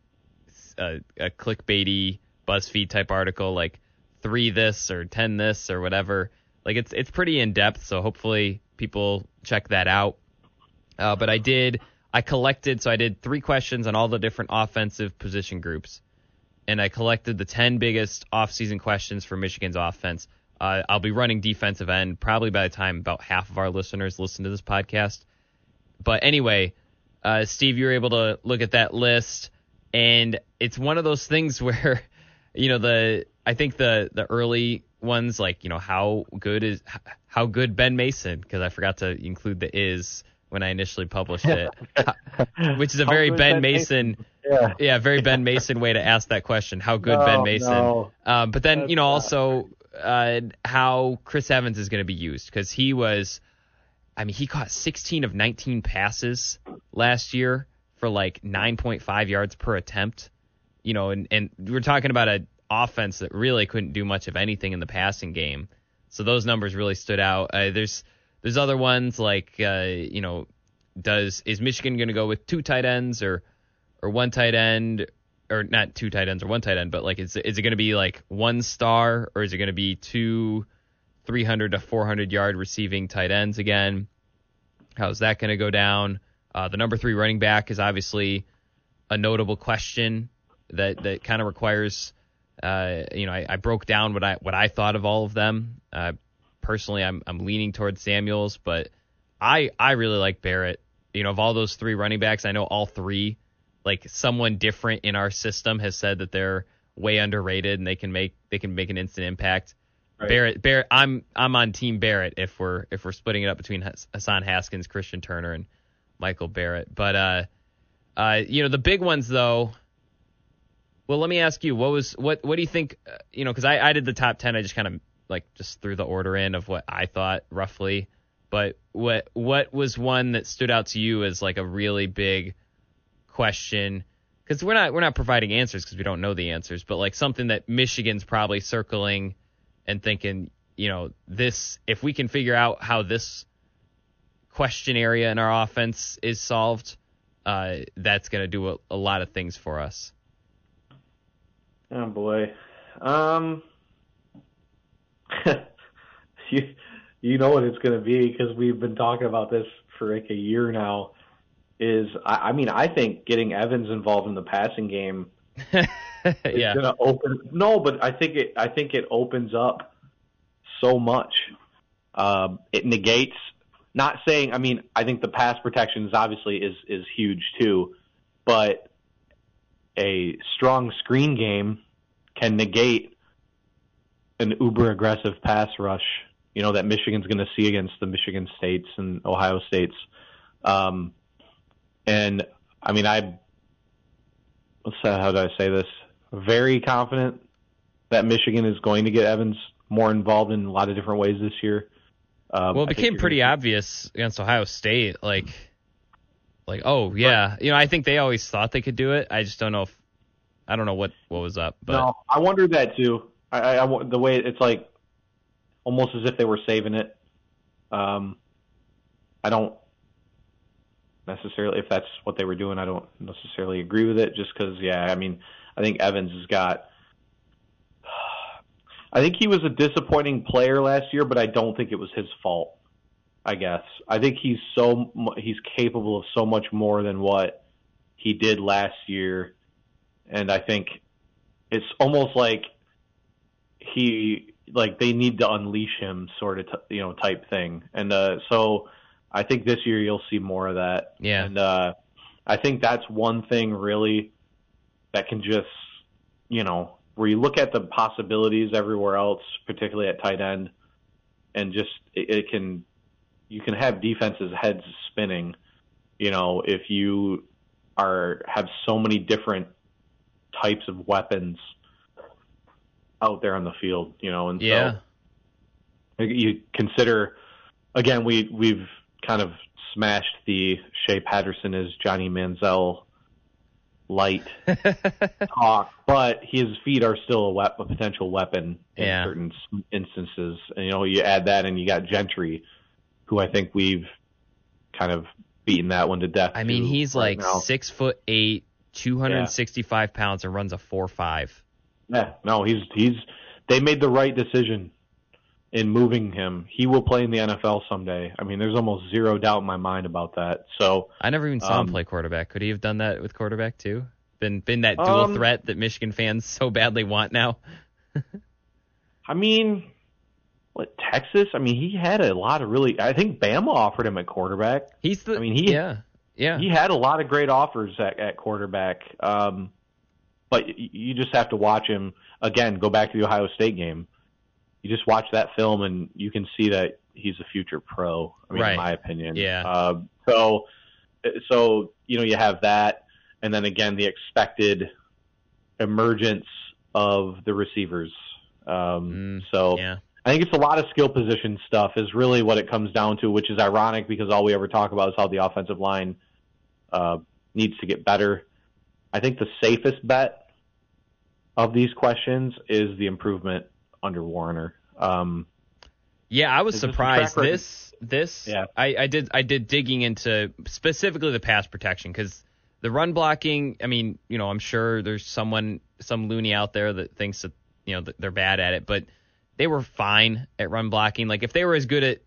a, a clickbaity BuzzFeed type article like three this or ten this or whatever. Like it's it's pretty in depth, so hopefully people check that out. Uh, but I did I collected so I did three questions on all the different offensive position groups, and I collected the ten biggest offseason questions for Michigan's offense. Uh, I'll be running defensive end probably by the time about half of our listeners listen to this podcast. But anyway, uh, Steve, you were able to look at that list, and it's one of those things where, you know, the I think the the early ones like you know how good is how good Ben Mason because I forgot to include the is when I initially published it, which is a very Ben, ben Mason, Mason. Yeah. yeah. very Ben Mason way to ask that question. How good no, Ben Mason? No. Um, but then you know also uh, how Chris Evans is going to be used because he was, I mean, he caught 16 of 19 passes last year for like 9.5 yards per attempt. You know, and and we're talking about an offense that really couldn't do much of anything in the passing game. So those numbers really stood out. Uh, there's there's other ones like uh, you know, does is Michigan going to go with two tight ends or or one tight end or not two tight ends or one tight end, but like is is it going to be like one star or is it going to be two 300 to 400 yard receiving tight ends again? How's that going to go down? Uh, the number three running back is obviously a notable question that that kind of requires. Uh, you know, I, I, broke down what I what I thought of all of them. Uh, personally, I'm I'm leaning towards Samuels, but I I really like Barrett. You know, of all those three running backs, I know all three. Like someone different in our system has said that they're way underrated and they can make they can make an instant impact. Right. Barrett, Barrett, I'm I'm on Team Barrett if we're if we're splitting it up between Hassan Haskins, Christian Turner, and Michael Barrett. But uh, uh, you know the big ones though. Well, let me ask you, what was what what do you think? Uh, you know, because I I did the top ten, I just kind of like just threw the order in of what I thought roughly. But what what was one that stood out to you as like a really big question? Because we're not we're not providing answers because we don't know the answers, but like something that Michigan's probably circling and thinking, you know, this if we can figure out how this question area in our offense is solved, uh, that's going to do a, a, lot of things for us. Oh boy, um, you you know what it's going to be because we've been talking about this for like a year now. Is I, I mean I think getting Evans involved in the passing game it's yeah. gonna open. No, but I think it. I think it opens up so much. Um, it negates. Not saying. I mean, I think the pass protection is obviously is is huge too, but a strong screen game can negate an uber aggressive pass rush. You know that Michigan's going to see against the Michigan States and Ohio States. Um, and I mean, I how do I say this? Very confident that Michigan is going to get Evans more involved in a lot of different ways this year. Um, well, it became pretty gonna... obvious against Ohio State, like, like oh yeah, you know, I think they always thought they could do it. I just don't know if I don't know what what was up. But no, I wondered that too. I, I, I the way it's like almost as if they were saving it. Um, I don't necessarily if that's what they were doing. I don't necessarily agree with it, just because yeah, I mean, I think Evans has got. I think he was a disappointing player last year, but I don't think it was his fault. I guess I think he's so he's capable of so much more than what he did last year, and I think it's almost like he like they need to unleash him sort of t- you know type thing, and uh, so I think this year you'll see more of that. Yeah. And uh, I think that's one thing really that can just, you know, where you look at the possibilities everywhere else, particularly at tight end, and just it, it can, you can have defenses heads spinning, you know, if you are have so many different types of weapons out there on the field, you know, and yeah. so you consider again we we've kind of smashed the Shea Patterson as Johnny Manziel light talk, but his feet are still a, wep- a potential weapon in yeah. certain instances. And you know, you add that, and you got Gentry, who I think we've kind of beaten that one to death. I mean, he's right like now. six foot eight, two hundred and sixty-five yeah. pounds, and runs a four five. Yeah, no, he's he's. They made the right decision in moving him. He will play in the NFL someday. I mean, there's almost zero doubt in my mind about that. So I never even saw um, him play quarterback. Could he have done that with quarterback too? Been been that dual um, threat that Michigan fans so badly want now. I mean, what Texas? I mean, he had a lot of really. I think Bama offered him at quarterback. He's the. I mean, he yeah yeah. He had a lot of great offers at, at quarterback. Um, but you just have to watch him again. Go back to the Ohio State game you just watch that film and you can see that he's a future pro. I mean, right. in my opinion. Yeah. Uh, so, so you know, you have that, and then again, the expected emergence of the receivers. Um, mm, so, yeah. I think it's a lot of skill position stuff is really what it comes down to, which is ironic because all we ever talk about is how the offensive line uh, needs to get better. I think the safest bet of these questions is the improvement under Warinner. Um, yeah, I was surprised. This this yeah. I, I did I did digging into specifically the pass protection because the run blocking. I mean, you know, I'm sure there's someone some loony out there that thinks that you know that they're bad at it, but they were fine at run blocking. Like if they were as good at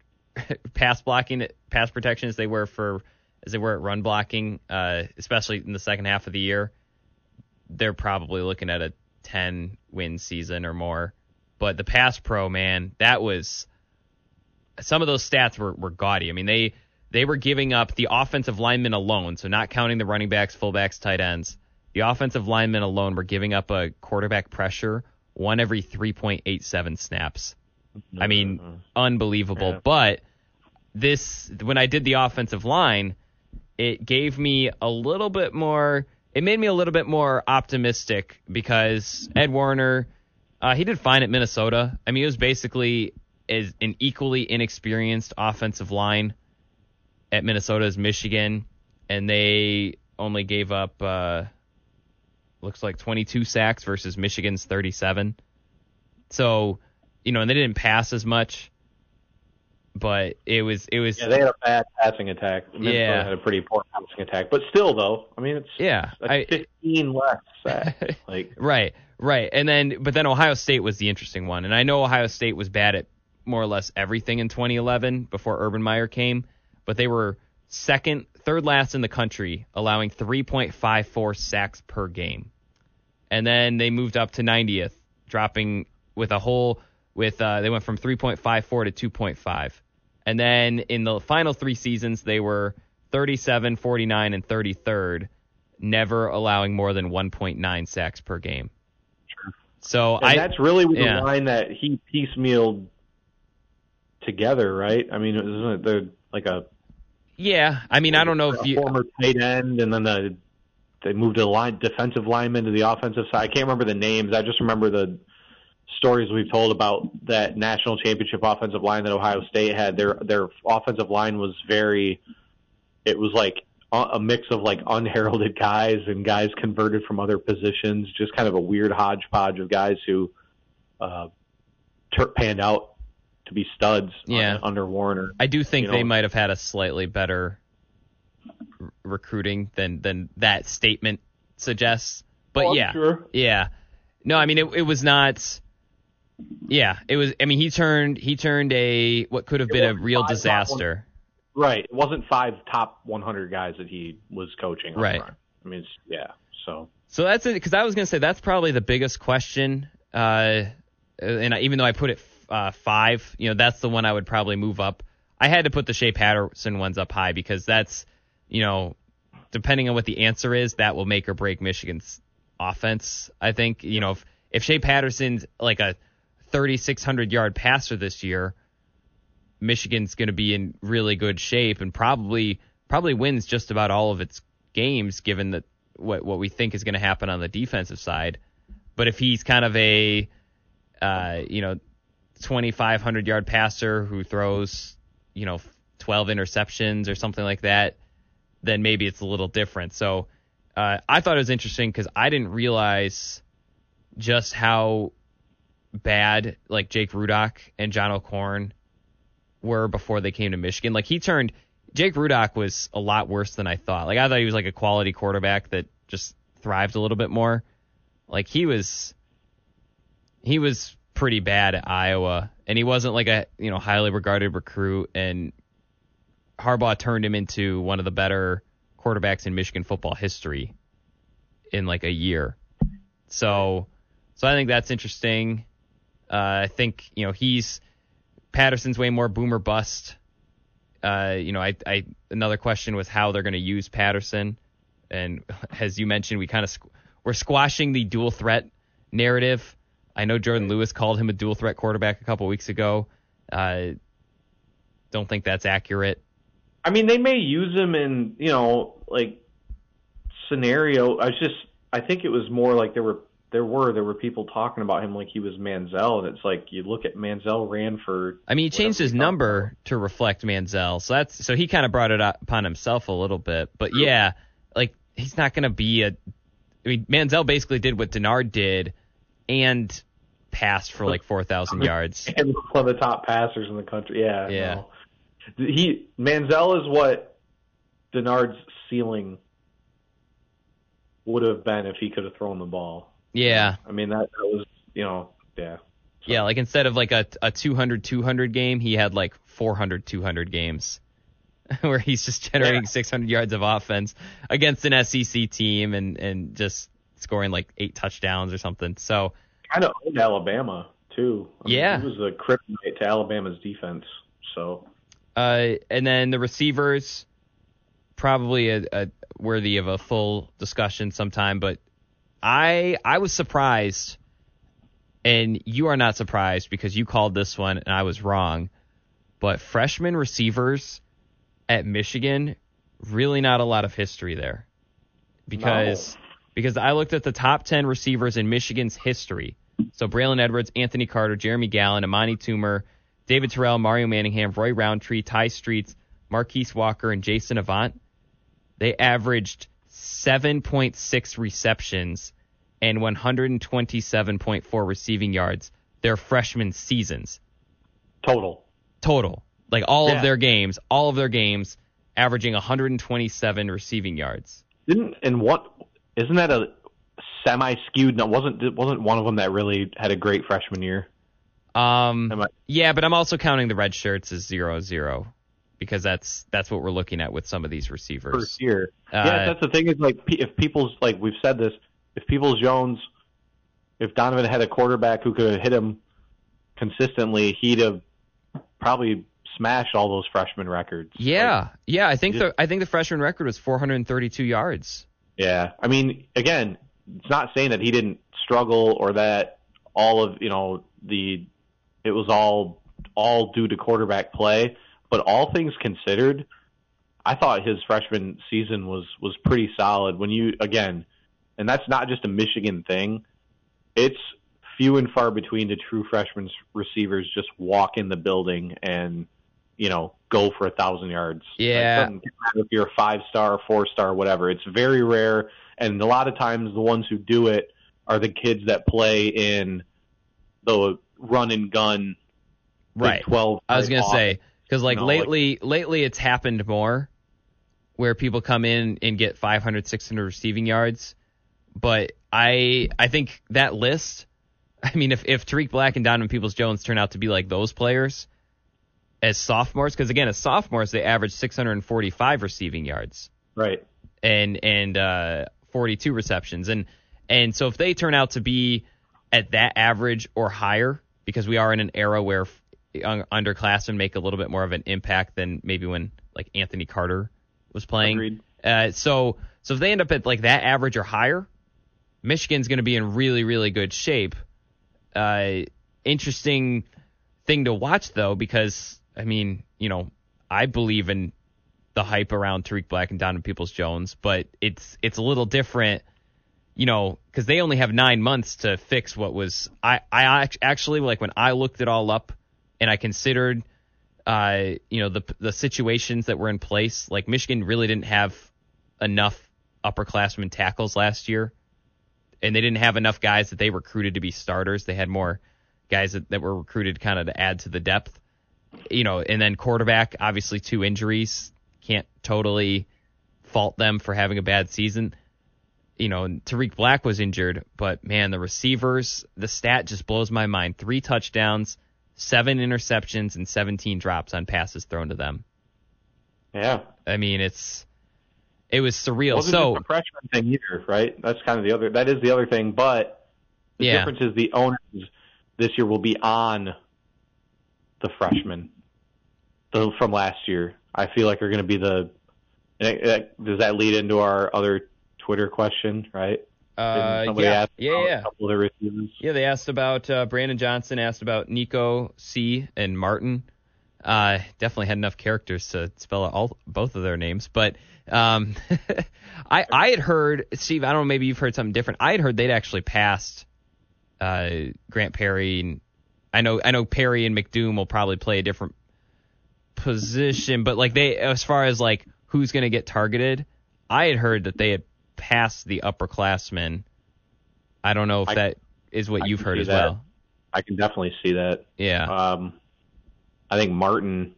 pass blocking, pass protection as they were for as they were at run blocking, uh, especially in the second half of the year, they're probably looking at a 10 win season or more. But the pass pro, man, that was some of those stats were, were gaudy. I mean, they they were giving up the offensive linemen alone, so not counting the running backs, fullbacks, tight ends. The offensive linemen alone were giving up a quarterback pressure one every 3.87 snaps. I mean, Mm-hmm. unbelievable. Yeah. But this, when I did the offensive line, it gave me a little bit more. It made me a little bit more optimistic because Ed Warinner, uh, he did fine at Minnesota. I mean, it was basically as an equally inexperienced offensive line at Minnesota as Michigan, and they only gave up uh, looks like 22 sacks versus Michigan's 37. So, you know, and they didn't pass as much, but it was it was Yeah, they had a bad passing attack. Minnesota Yeah. had a pretty poor passing attack, but still, though, I mean, it's yeah. like I, 15 less sacks. like, Right, right. And then, but then Ohio State was the interesting one. And I know Ohio State was bad at more or less everything in 2011 before Urban Meyer came, but they were second, third last in the country, allowing 3.54 sacks per game. And then they moved up to 90th, dropping with a whole, with, uh, they went from 3.54 to 2.5. And then in the final three seasons, they were 37, 49, and 33rd never allowing more than 1.9 sacks per game. So and I that's really yeah. the line that he piecemealed together, right? I mean, isn't it the like a yeah, I mean I don't know if you former tight end, and then the they moved a line defensive lineman to the offensive side. I can't remember the names. I just remember the stories we've told about that national championship offensive line that Ohio State had. Their their offensive line was very. It was like a mix of like unheralded guys and guys converted from other positions. Just kind of a weird hodgepodge of guys who uh, tur panned out to be studs. Yeah. un- under Warinner. I do think you they know- might have had a slightly better r- recruiting than than that statement suggests. But Oh, yeah, sure. yeah. No, I mean it it was not yeah, it was I mean he turned he turned a what could have been a real disaster. Right. It wasn't five top 100 guys that he was coaching. Right. front. I mean, yeah. So So that's it, because I was going to say that's probably the biggest question. Uh, and I, even though I put it uh, five, you know, that's the one I would probably move up. I had to put the Shea Patterson ones up high because that's, you know, depending on what the answer is, that will make or break Michigan's offense. I think, you know, if, if Shea Patterson's like a 3,600 yard passer this year, Michigan's going to be in really good shape and probably probably wins just about all of its games, given that what what we think is going to happen on the defensive side. But if he's kind of a uh, you know 2,500 yard passer who throws you know 12 interceptions or something like that, then maybe it's a little different. So uh, I thought it was interesting because I didn't realize just how bad like Jake Rudock and John O'Korn were before they came to Michigan. Like he turned Jake Rudock was a lot worse than I thought. Like I thought he was like a quality quarterback that just thrived a little bit more. Like he was he was pretty bad at Iowa and he wasn't like a, you know, highly regarded recruit and Harbaugh turned him into one of the better quarterbacks in Michigan football history in like a year. So so I think that's interesting. Uh, I think, you know, he's Patterson's way more boomer bust. Uh, you know, I, I another question was how they're going to use Patterson, and as you mentioned, we kind of squ- we're squashing the dual threat narrative. I know Jordan Lewis called him a dual threat quarterback a couple weeks ago. Uh, don't think that's accurate. I mean, they may use him in you know like scenario. I was just I think it was more like there were there were there were people talking about him like he was Manziel, and it's like you look at Manziel ran for I mean, he changed his number to reflect Manziel, so that's so he kind of brought it upon himself a little bit. But yeah, like he's not going to be a. I mean, Manziel basically did what Denard did, and passed for like four thousand yards. and one of the top passers in the country. Yeah, Yeah. no. He Manziel is what Denard's ceiling would have been if he could have thrown the ball. Yeah, I mean that, that was you know yeah. yeah. Like instead of like a a 200 200 game, he had like 400 200 games. where he's just generating yeah. 600 yards of offense against an SEC team and and just scoring like eight touchdowns or something. So kind of owned Alabama too. I mean, yeah, he was a kryptonite to Alabama's defense. So, uh, and then the receivers, probably a, a worthy of a full discussion sometime. But I I was surprised, and you are not surprised because you called this one and I was wrong. But freshman receivers at Michigan, really not a lot of history there, because. No because I looked at the top 10 receivers in Michigan's history. So Braylon Edwards, Anthony Carter, Jeremy Gallon, Amani Toomer, David Terrell, Mario Manningham, Roy Roundtree, Tai Streets, Marquise Walker, and Jason Avant. They averaged 7.6 receptions and 127.4 receiving yards their freshman seasons. Total. Total. Like all yeah. of their games, all of their games averaging 127 receiving yards. Didn't and what isn't that a semi skewed? No, wasn't wasn't one of them that really had a great freshman year? Um, I... yeah, but I'm also counting the red shirts as zero zero because that's that's what we're looking at with some of these receivers. First year, uh, yeah, that's the thing is like if people's like we've said this, if Peoples Jones, if Donovan had a quarterback who could have hit him consistently, he'd have probably smashed all those freshman records. Yeah, like, yeah, I think just, the I think the freshman record was 432 yards. Yeah, I mean, again, it's not saying that he didn't struggle or that all of you know the it was all all due to quarterback play, but all things considered, I thought his freshman season was was pretty solid. When you again, and that's not just a Michigan thing. It's few and far between the true freshman receivers just walk in the building and you know, go for a thousand yards. Yeah. Like, if you're a five star, four star, whatever. It's very rare, and a lot of times the ones who do it are the kids that play in the run and gun. Right. Twelve. I was gonna say because like know, lately, like, lately it's happened more where people come in and get 500, 600 receiving yards. But I I think that list. I mean, if if Tarik Black and Donovan Peoples Jones turn out to be like those players as sophomores because again as sophomores they averaged 645 receiving yards right and and uh, 42 receptions and and so if they turn out to be at that average or higher because we are in an era where underclassmen make a little bit more of an impact than maybe when like Anthony Carter was playing uh, so so if they end up at like that average or higher Michigan's going to be in really really good shape uh, interesting thing to watch though because I mean, you know, I believe in the hype around Tarik Black and Donovan Peoples Jones, but it's it's a little different, you know, because they only have nine months to fix what was. I I actually like when I looked it all up and I considered, uh, you know, the the situations that were in place. Like Michigan really didn't have enough upperclassmen tackles last year, and they didn't have enough guys that they recruited to be starters. They had more guys that, that were recruited kind of to add to the depth you know, and then quarterback, obviously two injuries. Can't totally fault them for having a bad season. You know, Tarik Black was injured, but man, the receivers, the stat just blows my mind. Three touchdowns, seven interceptions, and 17 drops on passes thrown to them. Yeah. I mean, it's it was surreal. Wasn't so a freshman thing either, right? That's kind of the other. That is the other thing, but the yeah. difference is the owners this year will be on the freshmen the, from last year. I feel like they're going to be the. Eh, eh, does that lead into our other Twitter question, right? Uh, yeah, yeah, yeah. couple of receivers. Yeah, they asked about uh, Brandon Johnson, asked about Nico C and Martin. Uh, definitely had enough characters to spell out all both of their names, but um, I I had heard Steve. I don't know, maybe you've heard something different. I had heard they'd actually passed uh, Grant Perry and I know I know Perry and McDoom will probably play a different position, but like they as far as like who's going to get targeted, I had heard that they had passed the upperclassmen. I don't know if I, that is what I you've heard as that. well. I can definitely see that. Yeah. Um, I think Martin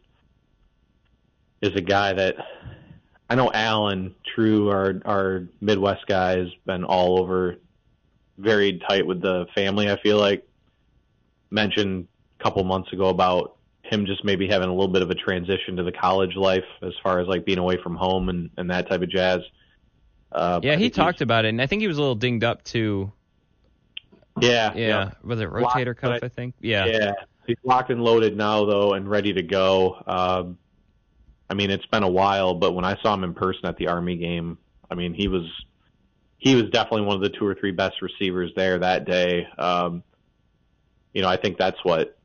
is a guy that I know. Allen Trieu, our our Midwest guy, has been all over, very tight with the family. I feel like mentioned a couple months ago about him just maybe having a little bit of a transition to the college life as far as like being away from home and, and that type of jazz. Uh, yeah, he talked about it, and I think he was a little dinged up too. Yeah, yeah. yeah. Was it rotator locked, cuff? I, I, think. Yeah. Yeah. He's locked and loaded now, though, and ready to go. Um, I mean, it's been a while, but when I saw him in person at the Army game, I mean, he was he was definitely one of the two or three best receivers there that day. Um, you know, I think that's what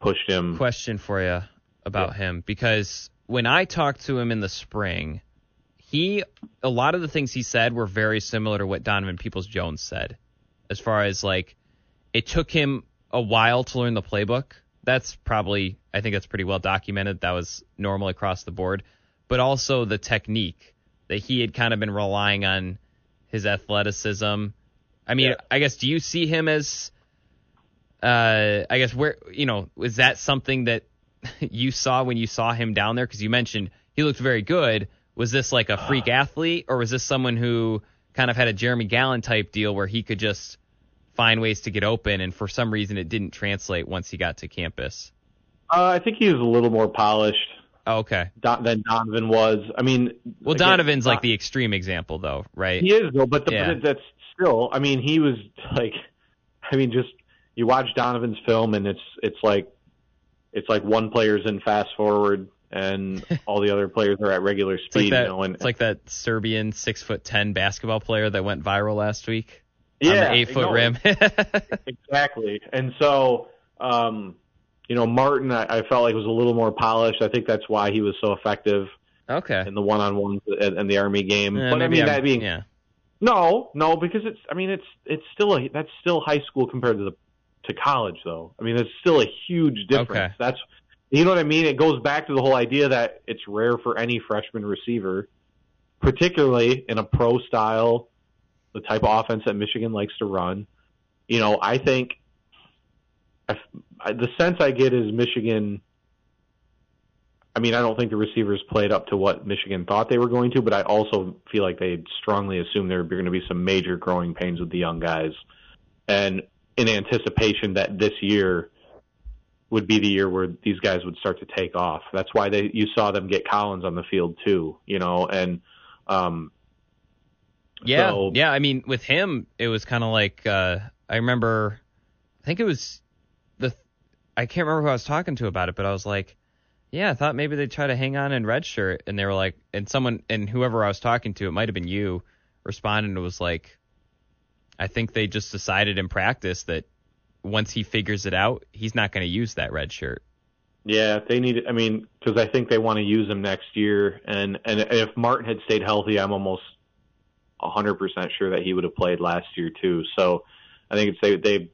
pushed him. Question for you about yeah. him because when I talked to him in the spring, he a lot of the things he said were very similar to what Donovan Peoples Jones said, as far as like it took him a while to learn the playbook. That's probably I think that's pretty well documented. That was normal across the board, but also the technique that he had kind of been relying on his athleticism. I mean, yeah. I guess do you see him as uh, I guess where you know is that something that you saw when you saw him down there? Because you mentioned he looked very good. Was this like a freak uh, athlete, or was this someone who kind of had a Jeremy Gallon type deal where he could just find ways to get open, and for some reason it didn't translate once he got to campus? Uh, I think he was a little more polished. Oh, okay. than Donovan was. I mean, well, again, Donovan's like the extreme example, though, right? He is though, but, the, yeah. but that's still. I mean, he was like, I mean, just you watch Donovan's film and it's it's like it's like one player's in fast forward and all the other players are at regular speed. It's like that, you know, and, it's like that Serbian six foot ten basketball player that went viral last week. Yeah, eight foot rim. exactly. And so, um, you know, Martin, I, I felt like was a little more polished. I think that's why he was so effective. Okay. In the one on one and the Army game, but I mean I'm, that being yeah. No, no, because it's. I mean, it's it's still a that's still high school compared to the to college, though. I mean, it's still a huge difference. Okay. That's you know what I mean. It goes back to the whole idea that it's rare for any freshman receiver, particularly in a pro style, the type of offense that Michigan likes to run. You know, I think I, the sense I get is Michigan. I mean, I don't think the receivers played up to what Michigan thought they were going to, but I also feel like they strongly assumed there were going to be some major growing pains with the young guys. And in anticipation that this year would be the year where these guys would start to take off. That's why they you saw them get Collins on the field too, you know, and um yeah, so, yeah. I mean, with him, it was kind of like uh, I remember. I think it was the. I can't remember who I was talking to about it, but I was like, "Yeah, I thought maybe they'd try to hang on in red shirt." And they were like, and someone and whoever I was talking to, it might have been you, responded and was like, I think they just decided in practice that once he figures it out, he's not going to use that red shirt. Yeah, they need. I mean, because I think they want to use him next year, and and if Martin had stayed healthy, I'm almost 100% sure that he would have played last year too. So I think it's they they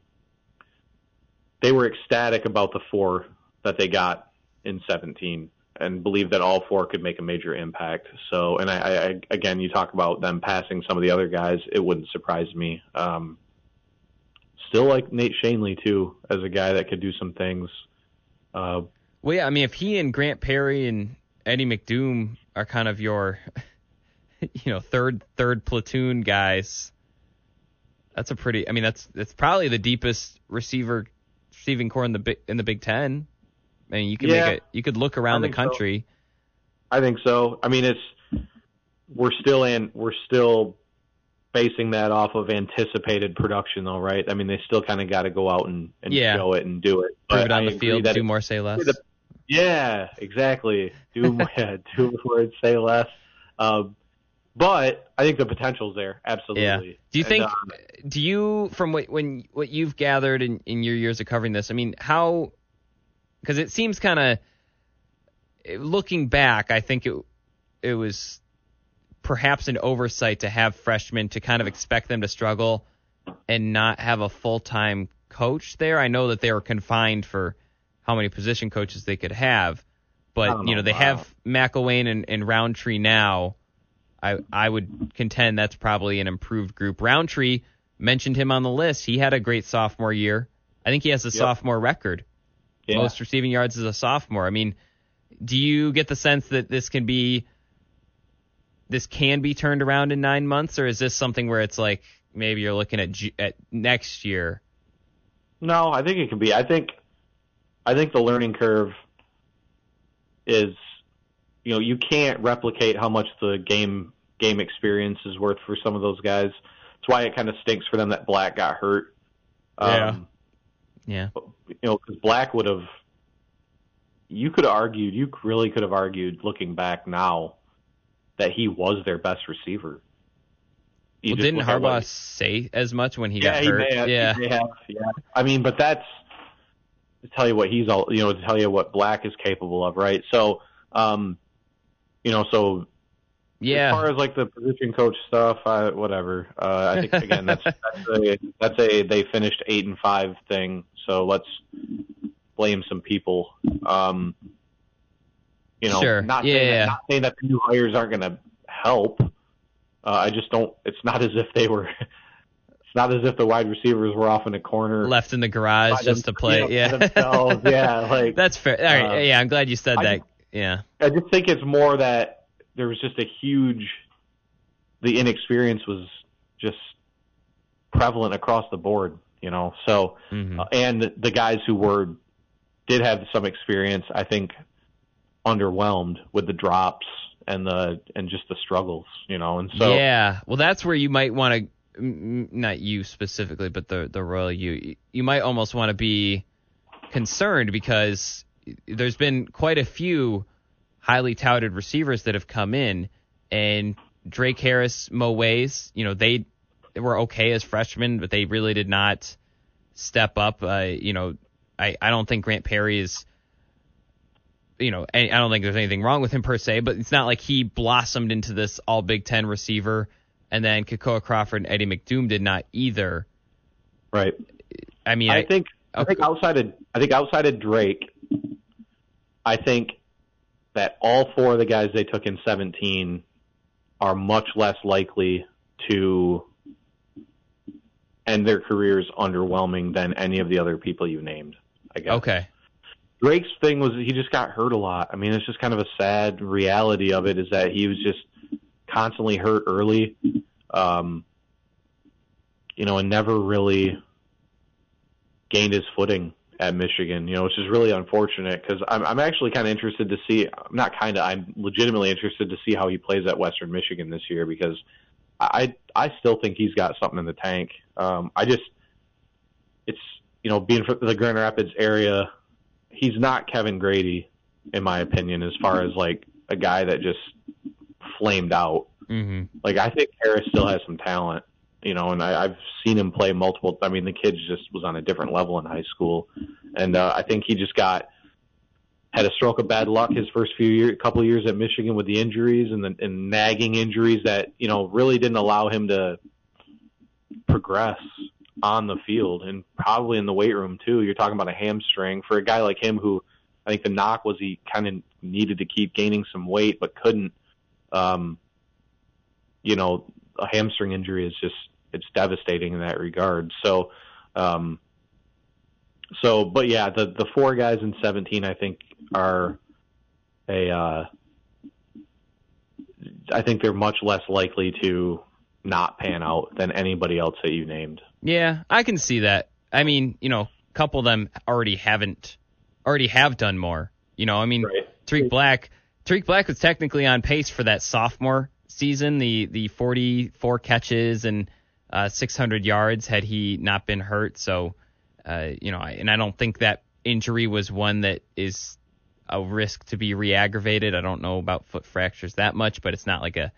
they were ecstatic about the four that they got in 17 and believe that all four could make a major impact. So, and I, I again, you talk about them passing some of the other guys, it wouldn't surprise me. Um, still like Nate Schoenle too, as a guy that could do some things. Uh, well, yeah, I mean, if he and Grant Perry and Eddie McDoom are kind of your, you know, third third platoon guys, that's a pretty. I mean, that's that's probably the deepest receiver receiving core in the in the Big Ten. I mean, you could yeah, make it. You could look around the country. So. I think so. I mean, it's we're still in. We're still basing that off of anticipated production, though, right? I mean, they still kind of got to go out and, and yeah. show it and do it. Prove it on I the field. Do more, say less. yeah, exactly. Do more, yeah, do more, say less. Um, but I think the potential's there, absolutely. Yeah. Do you think? And, um, do you, from what when what you've gathered in, in your years of covering this, I mean, how because it seems kind of looking back, I think it it was perhaps an oversight to have freshmen to kind of expect them to struggle and not have a full time coach there. I know that they were confined for how many position coaches they could have, but you know they wow. have McElwain and, and Roundtree now. I I would contend that's probably an improved group. Roundtree mentioned him on the list. He had a great sophomore year. I think he has a yep. sophomore record yeah. most receiving yards as a sophomore. I mean, do you get the sense that this can be this can be turned around in nine months, or is this something where it's like maybe you're looking at at next year? No, I think it can be. I think I think the learning curve is, you know, you can't replicate how much the game game experience is worth for some of those guys. That's why it kind of stinks for them that Black got hurt. Um, yeah. Yeah. You know, because Black would have. You could have argued. You really could have argued, looking back now, that he was their best receiver. Well, didn't Harbaugh like, say as much when he yeah, got hurt? He have, yeah, he have, yeah. I mean, but that's to tell you what he's all, you know, to tell you what Black is capable of, right? So, um, you know, so yeah. As far as like the position coach stuff, I, whatever. Uh, I think again that's that's a, that's a they finished eight and five thing. So let's blame some people. Um, you know, sure. not yeah, saying yeah. That, not saying that the new hires aren't going to help. Uh, I just don't. It's not as if they were. It's not as if the wide receivers were off in a corner, left in the garage just them, to play. You know, yeah, yeah, like that's fair. All right, uh, yeah, I'm glad you said I, that. Yeah, I just think it's more that there was just a huge. The inexperience was just prevalent across the board, you know. So, mm-hmm. uh, and the guys who were did have some experience, I think, underwhelmed with the drops and the and just the struggles, you know. And so yeah, well, that's where you might want to, not you specifically, but the the royal you, you might almost want to be concerned because there's been quite a few highly touted receivers that have come in, and Drake Harris, Moe Ways, you know, they, were okay as freshmen, but they really did not step up. Uh, you know, I I don't think Grant Perry is you know, I don't think there's anything wrong with him per se, but it's not like he blossomed into this all Big Ten receiver, and then Kekoa Crawford and Eddie McDoom did not either. Right. I mean, I, I think okay. I think outside of I think outside of Drake, I think that all four of the guys they took in 17 are much less likely to end their careers underwhelming than any of the other people you named. I guess. Okay. Drake's thing was he just got hurt a lot. I mean, it's just kind of a sad reality of it is that he was just constantly hurt early, um, you know, and never really gained his footing at Michigan. You know, which is really unfortunate because I'm, I'm actually kind of interested to see. I'm not kind of. I'm legitimately interested to see how he plays at Western Michigan this year because I I still think he's got something in the tank. Um, I just it's you know being from the Grand Rapids area he's not Kevin Grady, in my opinion, as far as like a guy that just flamed out. Mm-hmm. Like I think Harris still has some talent, you know, and I, I've seen him play multiple. I mean, the kid just was on a different level in high school, and uh, I think he just got had a stroke of bad luck his first few years, couple of years at Michigan with the injuries and the and nagging injuries that you know really didn't allow him to progress on the field and probably in the weight room too. You're talking about a hamstring for a guy like him who I think the knock was he kind of needed to keep gaining some weight but couldn't. Um, you know, a hamstring injury is just it's devastating in that regard. So, um, so but yeah, the the four guys in 17 I think are a uh, I think they're much less likely to not pan out than anybody else that you named. Yeah, I can see that. I mean, you know, a couple of them already haven't already have done more. You know, I mean, right. Tarik Black, Tarik Black was technically on pace for that sophomore season, the the 44 catches and uh, 600 yards had he not been hurt. So, uh, you know, and I don't think that injury was one that is a risk to be re-aggravated. I don't know about foot fractures that much, but it's not like a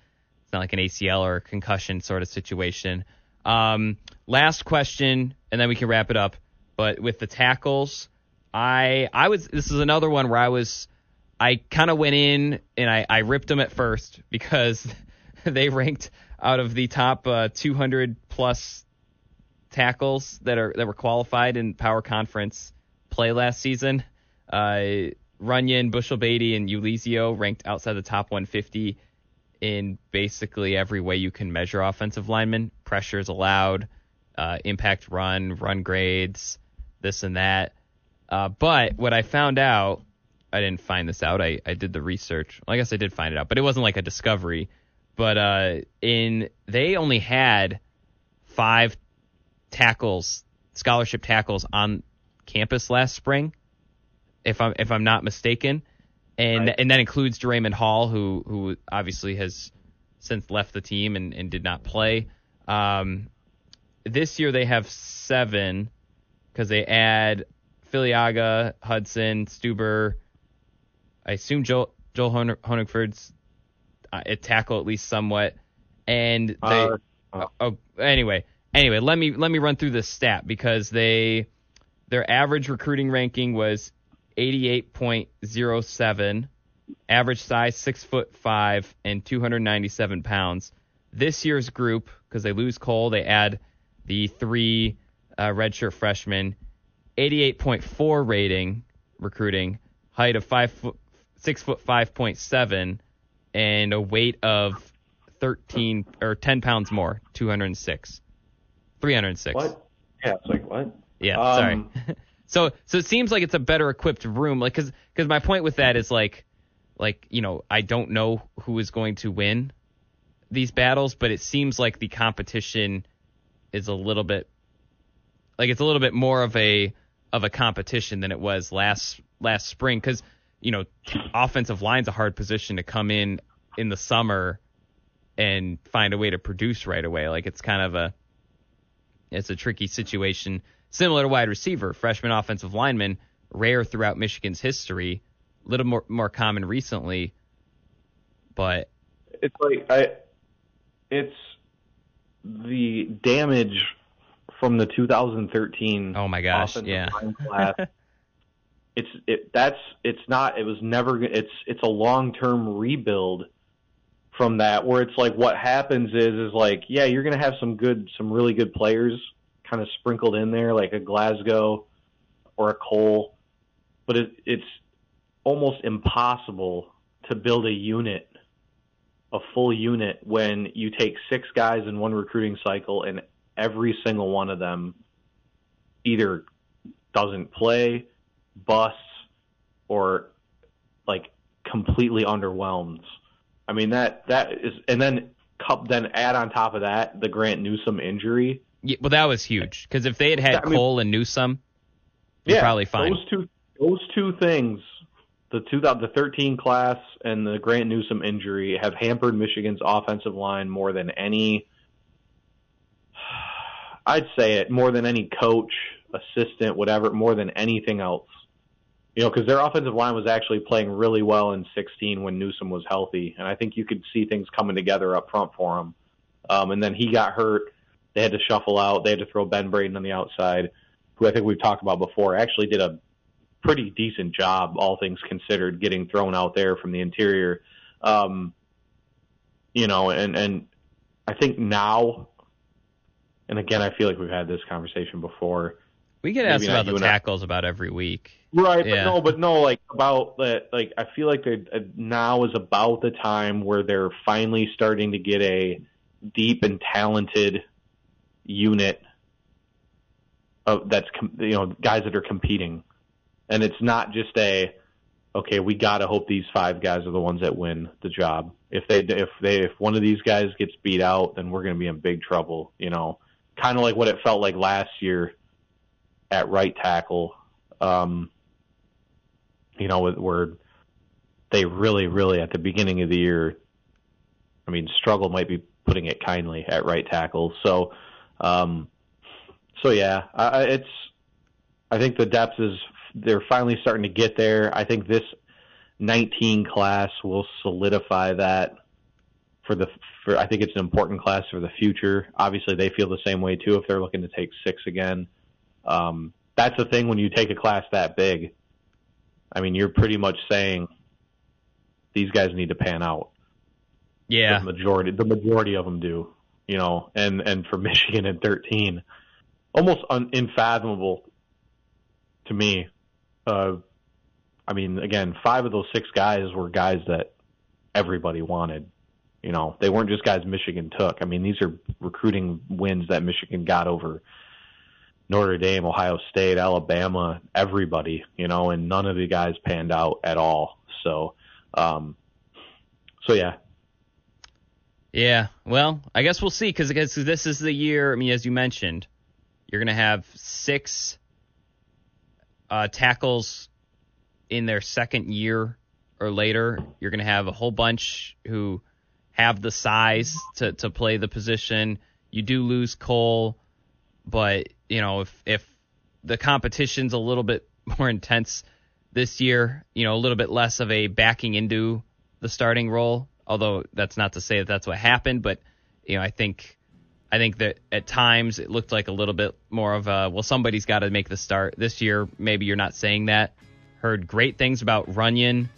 not like an ACL or concussion sort of situation. Um, last question, and then we can wrap it up. But with the tackles, I I was this is another one where I was I kind of went in and I, I ripped them at first because they ranked out of the top uh, 200 plus tackles that are that were qualified in Power Conference play last season. Uh, Runyan, Bushell-Beatty, and Ulizio ranked outside the top 150 in basically every way you can measure offensive linemen. Pressures allowed, uh, impact run, run grades, this and that. Uh, but what I found out, I didn't find this out. I, I did the research. Well, I guess I did find it out, but it wasn't like a discovery. But uh, in they only had five tackles, scholarship tackles on campus last spring, if I'm if I'm not mistaken and Right. and that includes JaRaymond Hall, who who obviously has since left the team and, and did not play. Um, this year they have seven because they add Filiaga, Hudson, Stueber. I assume Joel Joel Hon- Honigford's uh, at tackle at least somewhat, and they. Uh, oh, oh, anyway, anyway, let me let me run through this stat because they their average recruiting ranking was 88.07, average size six foot five and 297 pounds. This year's group, because they lose Cole, they add the three uh, redshirt freshmen, 88.4 rating recruiting, height of five foot six foot five point seven, and a weight of 13 or 10 pounds more, 206, 306. what? Yeah, it's like what? Yeah, Um, sorry. so so it seems like it's a better equipped room, like because because my point with that is like like you know I don't know who is going to win these battles, but it seems like the competition is a little bit like it's a little bit more of a of a competition than it was last last spring because you know offensive line's a hard position to come in in the summer and find a way to produce right away. Like it's kind of a it's a tricky situation. Similar to wide receiver, freshman offensive lineman, rare throughout Michigan's history, a little more more common recently, but It's like I. It's the damage from the 2013 oh my gosh, yeah. class. it's it that's it's not it was never it's it's a long term rebuild from that where it's like what happens is is like yeah you're gonna have some good some really good players kind of sprinkled in there like a Glasgow or a Cole, but it, it's almost impossible to build a unit a full unit when you take six guys in one recruiting cycle and every single one of them either doesn't play, busts, or like completely underwhelms. I mean that that is, and then cup then add on top of that the Grant Newsom injury. Yeah, well, that was huge because if they had had I mean- Cole and Newsom, you're probably fine. Those two those two things, the 2013 class and the Grant Newsom injury, have hampered Michigan's offensive line more than any. I'd say it more than any coach, assistant, whatever, more than anything else. You know, because their offensive line was actually playing really well in 16 when Newsom was healthy, and I think you could see things coming together up front for him. Um, and then he got hurt. They had to shuffle out. They had to throw Ben Braden on the outside, who I think we've talked about before. Actually, did a pretty decent job, all things considered, getting thrown out there from the interior. Um, you know, and and I think now, and again, I feel like we've had this conversation before. we get asked about the and I. tackles about every week. Right, Yeah. but no, but no, like about that. Like I feel like uh, now is about the time where they're finally starting to get a deep and talented unit of that's you know guys that are competing, and it's not just a okay. We gotta hope these five guys are the ones that win the job. If they if they if one of these guys gets beat out, then we're gonna be in big trouble. You know, kind of like what it felt like last year at right tackle. Um, you know, where they really, really at the beginning of the year, I mean, struggle might be putting it kindly at right tackle. So, um, so yeah, I, it's. I think the depth is they're finally starting to get there. I think this 19 class will solidify that for the for. I think it's an important class for the future. Obviously, they feel the same way too if they're looking to take six again. Um, that's the thing when you take a class that big. I mean, you're pretty much saying these guys need to pan out. Yeah, The majority, the majority of them do. You know, and and for Michigan at 13, almost un, unfathomable to me. Uh, I mean, again, five of those six guys were guys that everybody wanted. You know, they weren't just guys Michigan took. I mean, these are recruiting wins that Michigan got over Notre Dame, Ohio State, Alabama, everybody, you know, and none of the guys panned out at all. So, um, so yeah, Yeah, well, I guess we'll see because this is the year. I mean, as you mentioned, you're going to have six uh, tackles in their second year or later, you're going to have a whole bunch who have the size to, to play the position. You do lose Cole, but you know if if the competition's a little bit more intense this year, you know a little bit less of a backing into the starting role. Although that's not to say that that's what happened, but you know I think I think that at times it looked like a little bit more of a well somebody's got to make the start this year. Maybe you're not saying that. Heard great things about Runyan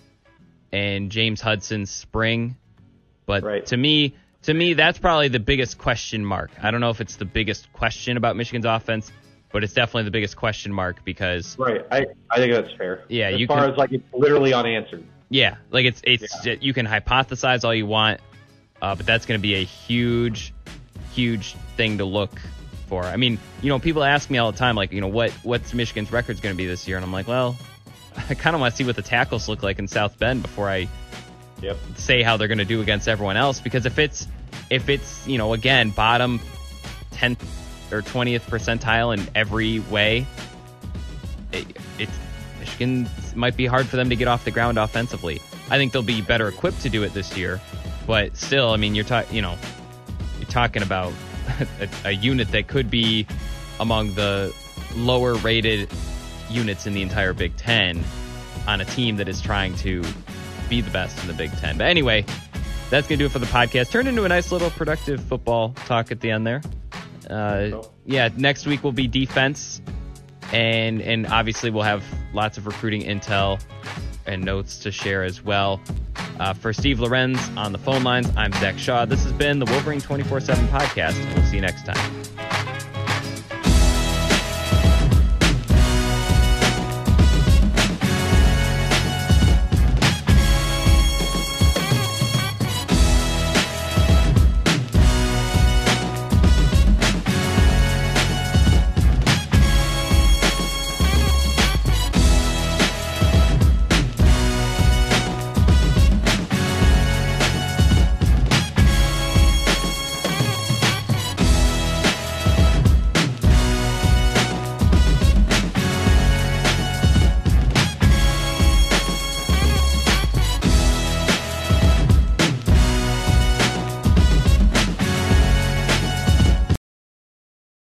and James Hudson's spring, but Right. to me, to me that's probably the biggest question mark. I don't know if it's the biggest question about Michigan's offense, but it's definitely the biggest question mark because Right. I, I think that's fair. Yeah, As far can- as like it's literally unanswered. Yeah, like it's it's you can hypothesize all you want, uh, but that's going to be a huge, huge thing to look for. I mean, you know, people ask me all the time, like, you know, what what's Michigan's record's going to be this year, and I'm like, well, I kind of want to see what the tackles look like in South Bend before I Yep. say how they're going to do against everyone else. Because if it's if it's you know again bottom tenth or twentieth percentile in every way, it, it's Michigan might be hard for them to get off the ground offensively. I think they'll be better equipped to do it this year, but still, I mean, you're talking, you know, you're talking about a, a unit that could be among the lower rated units in the entire Big Ten on a team that is trying to be the best in the Big Ten. But anyway, that's gonna do it for the podcast. Turned into a nice little productive football talk at the end there. Uh, yeah, next week will be defense, and and obviously we'll have lots of recruiting intel and notes to share as well. Uh, for Steve Lorenz on the phone lines, I'm Zach Shaw. This has been the Wolverine 24/7 podcast, and we'll see you next time.